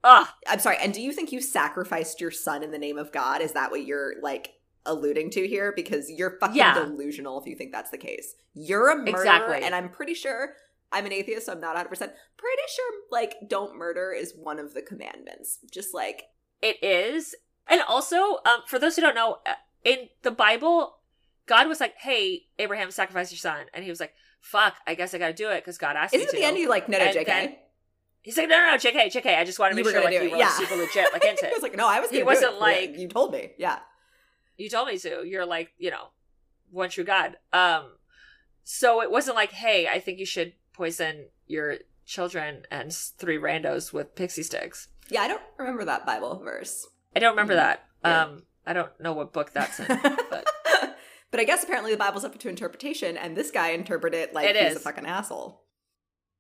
Ugh. I'm sorry. And do you think you sacrificed your son in the name of God? Is that what you're like alluding to here? Because you're fucking Yeah. delusional if you think that's the case. You're a murderer, Exactly. and I'm pretty sure I'm an atheist, so I'm not 100 percent pretty sure like don't murder is one of the commandments. Just like It is. And also, um, for those who don't know, uh, in the Bible, God was like, hey, Abraham, sacrifice your son. And he was like, fuck, I guess I gotta do it because God asked isn't me it to. the end? You like no, no, And JK. then- He's like, no, no, no, JK, JK. I just want to make sure like do you it, were yeah. super legit, like into it. was like, no, I was. He wasn't like- you told me, yeah. you told me to. You're like, you know, one true God. Um, so it wasn't like, hey, I think you should poison your children and three randos with pixie sticks. Yeah, I don't remember that Bible verse. I don't remember that. Yeah. Um, I don't know what book that's in. but I guess apparently the Bible's up to interpretation, and this guy interpreted it like It he's a fucking asshole.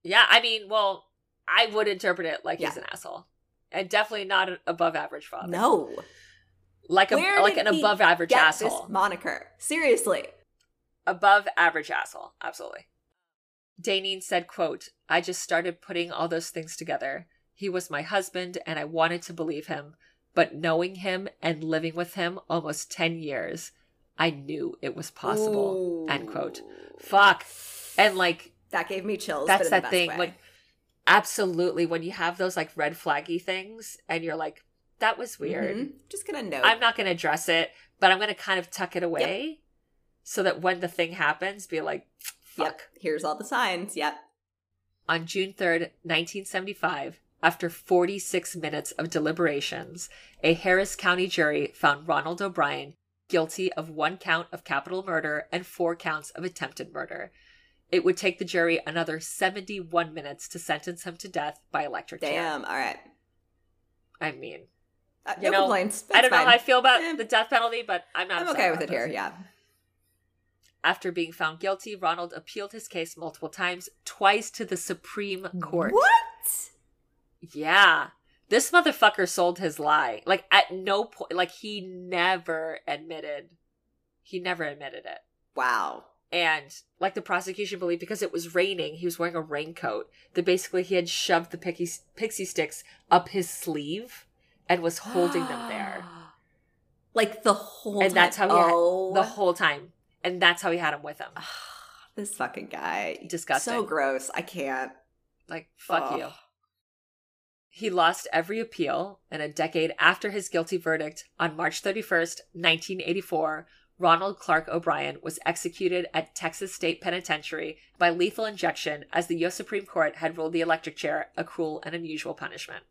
Yeah, I mean, well, I would interpret it like he's an asshole, and definitely not an above average father. No, like a Where like an above average asshole, moniker. Seriously, above average asshole, absolutely. Daynene said, "quote I just started putting all those things together. He was my husband, and I wanted to believe him, but knowing him and living with him almost ten years, I knew it was possible." End quote. Fuck, and like That gave me chills. that's but in the that thing way. like absolutely when you have those like red flaggy things and you're like that was weird Mhm. Just gonna note. i'm not to address it but i'm to kind of tuck it away so that when the thing happens be like fuck Yep. Here's all the signs. Yep. on june 3rd 1975 after 46 minutes of deliberations a harris county jury found ronald o'bryan guilty of one count of capital murder and four counts of attempted murder it would take the jury another 71 minutes to sentence him to death by electric chair. Damn. All right. I mean, Uh, no know, complaints. I don't That's know how I feel about Eh. the death penalty, but I'm not. I'm okay with it here. Yeah. After being found guilty, Ronald appealed his case multiple times, twice to the Supreme Court. What? Yeah. This motherfucker sold his lie. Like at no point like he never admitted he never admitted it. Wow. And like the prosecution believed because it was raining, he was wearing a raincoat, that basically he had shoved the pixie, pixie sticks up his sleeve and was holding them there. Like the whole And time. that's how he had- oh, The whole time. And that's how he had him with him. this fucking guy. Disgusting. So gross. I can't. Like, fuck Ugh. you. He lost every appeal, and a decade after his guilty verdict, on March 31st, 1984, Ronald Clark O'Bryan was executed at Texas State Penitentiary by lethal injection as the U.S. Supreme Court had ruled the electric chair a cruel and unusual punishment.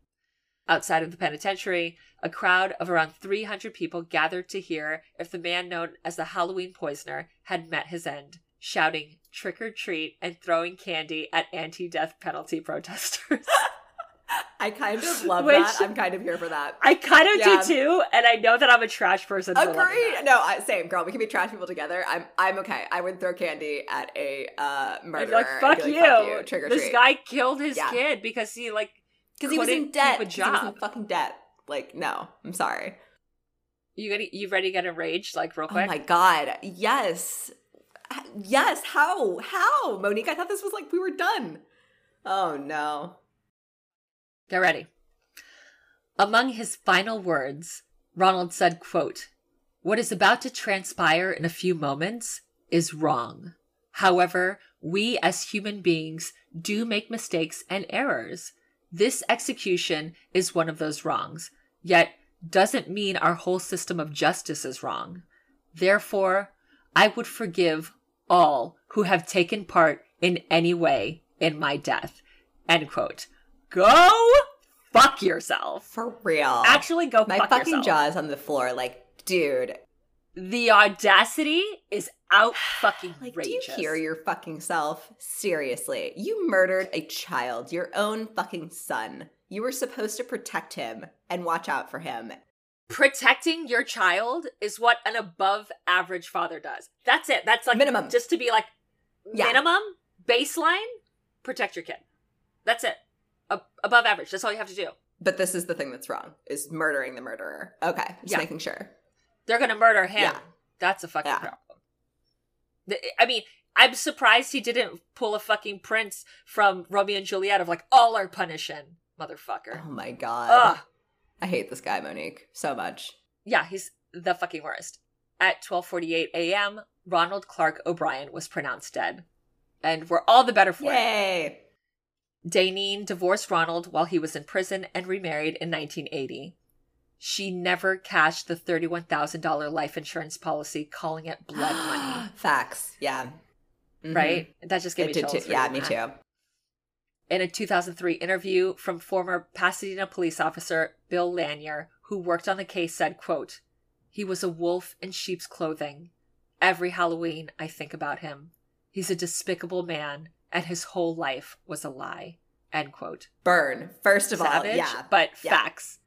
Outside of the penitentiary, a crowd of around 300 people gathered to hear if the man known as the Halloween poisoner had met his end, shouting trick or treat and throwing candy at anti death penalty protesters. I kind of love Which- that. I'm kind of here for that. I kind of Yeah. do too, and I know that I'm a trash person. Agreed. No, I, same girl. We can be trash people together. I'm I'm okay. I would throw candy at a uh, murderer. like, fuck, be you. like, fuck you. Trick or this treat. guy killed his Yeah. kid because he like Because he was in debt. keep a 'cause He was in fucking debt. Like, no, I'm sorry. You ready? You ready to get enraged like real quick? Oh my god. Yes. Yes. How? How? Monique, I thought this was like we were done. Oh no. Get ready. Among his final words, Ronald said, quote, What is about to transpire in a few moments is wrong. However, we as human beings do make mistakes and errors. This execution is one of those wrongs, yet doesn't mean our whole system of justice is wrong. Therefore, I would forgive all who have taken part in any way in my death. End quote. Go fuck yourself. For real. Actually, go my fuck fucking yourself. jaw is on the floor. Like, dude. The audacity is out fucking Like, do you hear your fucking self? Seriously. You murdered a child, your own fucking son. You were supposed to protect him and watch out for him. Protecting your child is what an above average father does. That's it. That's like Minimum. Just to be like Yeah. minimum baseline. Protect your kid. That's it. Above average. That's all you have to do. But this is the thing that's wrong, is murdering the murderer. Okay. Just Yeah. making sure. They're gonna murder him. Yeah. That's a fucking Yeah. problem. I mean, I'm surprised he didn't pull a fucking prince from Romeo and Juliet of like all are punishing, motherfucker. Oh my god. Ugh. I hate this guy, Monique, so much. Yeah, he's the fucking worst. At 12:48 a.m., Ronald Clark O'Bryan was pronounced dead, and we're all the better for it. Yay. Daynene divorced Ronald while he was in prison and remarried in 1980. She never cashed the $31,000 life insurance policy, calling it blood money. Facts. Yeah. Mhm. Right? That just gave It me chills. too. Yeah, me that. too. In a 2003 interview from former Pasadena police officer Bill Lanier, who worked on the case, said, quote, He was a wolf in sheep's clothing. Every Halloween, I think about him. He's a despicable man, and his whole life was a lie. End quote. Burn. First of Savage, all, yeah. but Yeah. facts.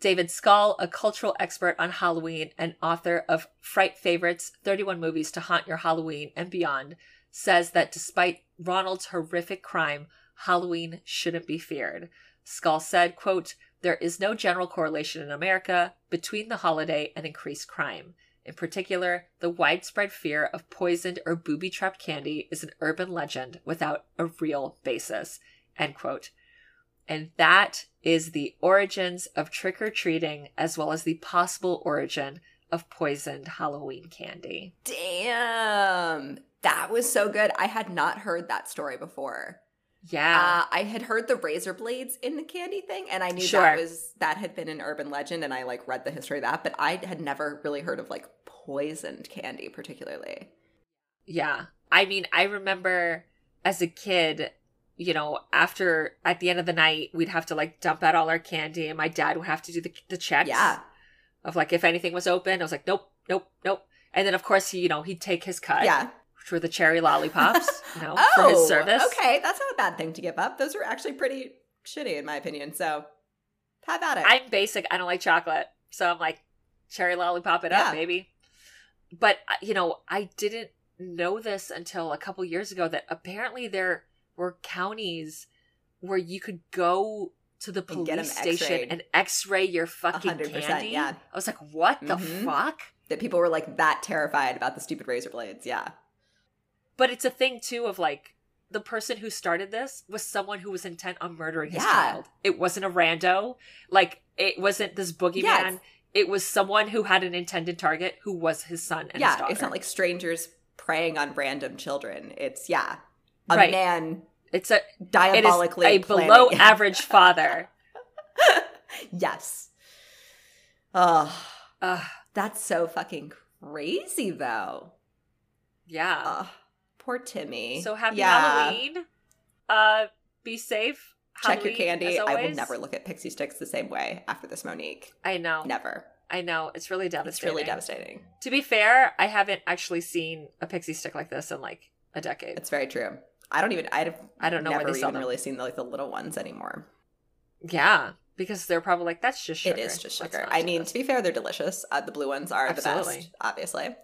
David Skal, a cultural expert on Halloween and author of Fright Favorites 31 Movies to Haunt Your Halloween and Beyond, says that despite Ronald's horrific crime, Halloween shouldn't be feared. Skal said, quote, There is no general correlation in America between the holiday and increased crime. In particular, the widespread fear of poisoned or booby trapped candy is an urban legend without a real basis. End quote. And that is the origins of trick or treating, as well as the possible origin of poisoned Halloween candy. Damn. That was so good. I had not heard that story before. Yeah. Uh, I had heard the razor blades in the candy thing, and I knew Sure. that was that had been an urban legend, and I like read the history of that, but I had never really heard of like poisoned candy, particularly. yeah. I mean, I remember as a kid, you know, after at the end of the night, we'd have to like dump out all our candy, and my dad would have to do the, the checks. Yeah, Of like, if anything was open, I was like, nope, nope, nope. And then, of course, he, you know, he'd take his cut, yeah. Which were the cherry lollipops, you know, oh, for his service. okay, that's not a bad thing to give up. Those are actually pretty shitty, in my opinion. So, have at it. I'm basic. I don't like chocolate. So I'm like, cherry lollipop it Yeah. up, baby. But, uh, you know, I didn't know this until a couple years ago that apparently there were counties where you could go to the And police station x-rayed. and x-ray your fucking 100%, candy. yeah. I was like, what the Mhm. fuck? that people were like that terrified about the stupid razor blades. Yeah, But it's a thing too of like the person who started this was someone who was intent on murdering his Yeah. child. It wasn't a rando. Like it wasn't this boogeyman. Yes. It was someone who had an intended target who was his son and his yeah. It's not like strangers preying on random children. It's yeah, a Right. man it's a it diabolically a planning- below average father. yes. Oh, Ugh, that's so fucking crazy, though. yeah. Poor Timmy. so happy Yeah. Halloween. Uh be safe. Check your candy. I will never look at pixie sticks the same way after this, Monique. I know. Never. I know. It's really It's devastating. really devastating. To be fair, I haven't actually seen a pixie stick like this in like a decade. It's very true. I don't even. I've I don't know where never they sell even them. really seen the, like the little ones anymore. Yeah, because they're probably like that's just sugar. It is just sugar. I mean, this." to be fair, they're delicious. Uh, the blue ones are the best, obviously.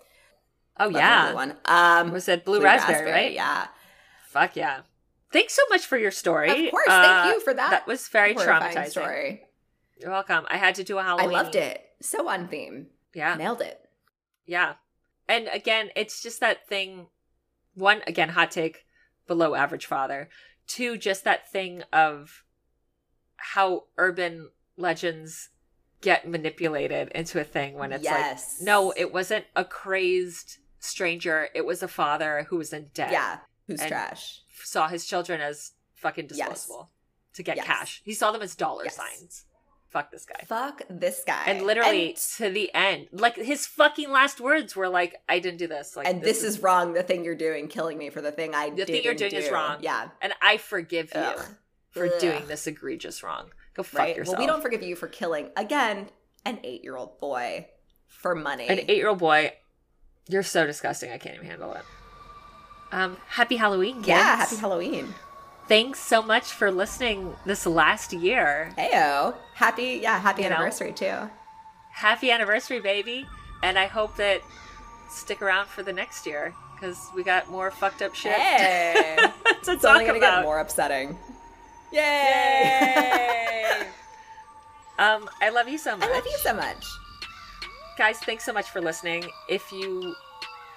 Oh Love yeah, blue one. Um, was it blue, raspberry, right? Yeah. Fuck yeah. thanks so much for your story. Of course, Uh, thank you for that. That was very traumatizing. story. You're welcome. I had to do a Halloween. I loved it. So on theme. Yeah. Nailed it. Yeah. And again, it's just that thing one, again, hot take, below average father. Two, just that thing of how urban legends get manipulated into a thing when it's yes. like, no, it wasn't a crazed stranger. It was a father who was in debt. Yeah. Who's trash? Saw his children as fucking Yes. disposable to get Yes. cash. He saw them as dollar Yes. signs. Fuck this guy. Fuck this guy. And literally And, to the end, like his fucking last words were like, "I didn't do this." Like, and this, is, wrong. The thing you're doing, killing me for the thing I The thing you're doing is wrong. Yeah. and I forgive you Ugh. for Ugh. doing this egregious wrong. Go fuck Right. yourself. Well, we don't forgive you for killing again an eight year old boy for money. An eight-year-old boy, you're so disgusting. I can't even handle it. Um, happy Halloween, kids. yeah. Happy Halloween. Thanks so much for listening this last year. Heyo. Happy. Yeah. Happy You know? anniversary too. Happy anniversary, baby! And I hope that stick around for the next year because we got more fucked up shit Hey. to it's talk only gonna about. get more upsetting. Yay! Yay! um, I love you so much. I love you so much. Guys, thanks so much for listening. If you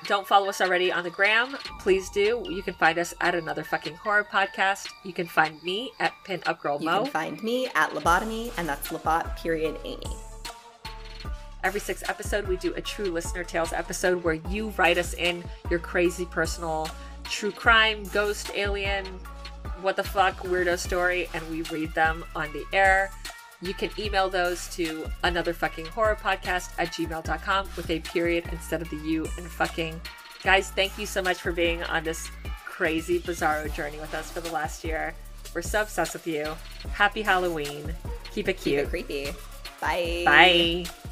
don't follow us already on the gram, please do. You can find us at another fucking horror podcast. You can find me at Pin Up Girl Mo. You can find me at Lobotomy, and that's Lobot period Amy. Every sixth episode, we do a true listener tales episode where you write us in your crazy personal true crime, ghost, alien, what the fuck, weirdo story, and we read them on the air. You can email those to another fucking horror podcast at gmail.com with a period instead of the U and fucking. Guys, thank you so much for being on this crazy, bizarro journey with us for the last year. We're so obsessed with you. Happy Halloween. Keep it cute. Keep it creepy. Bye. Bye.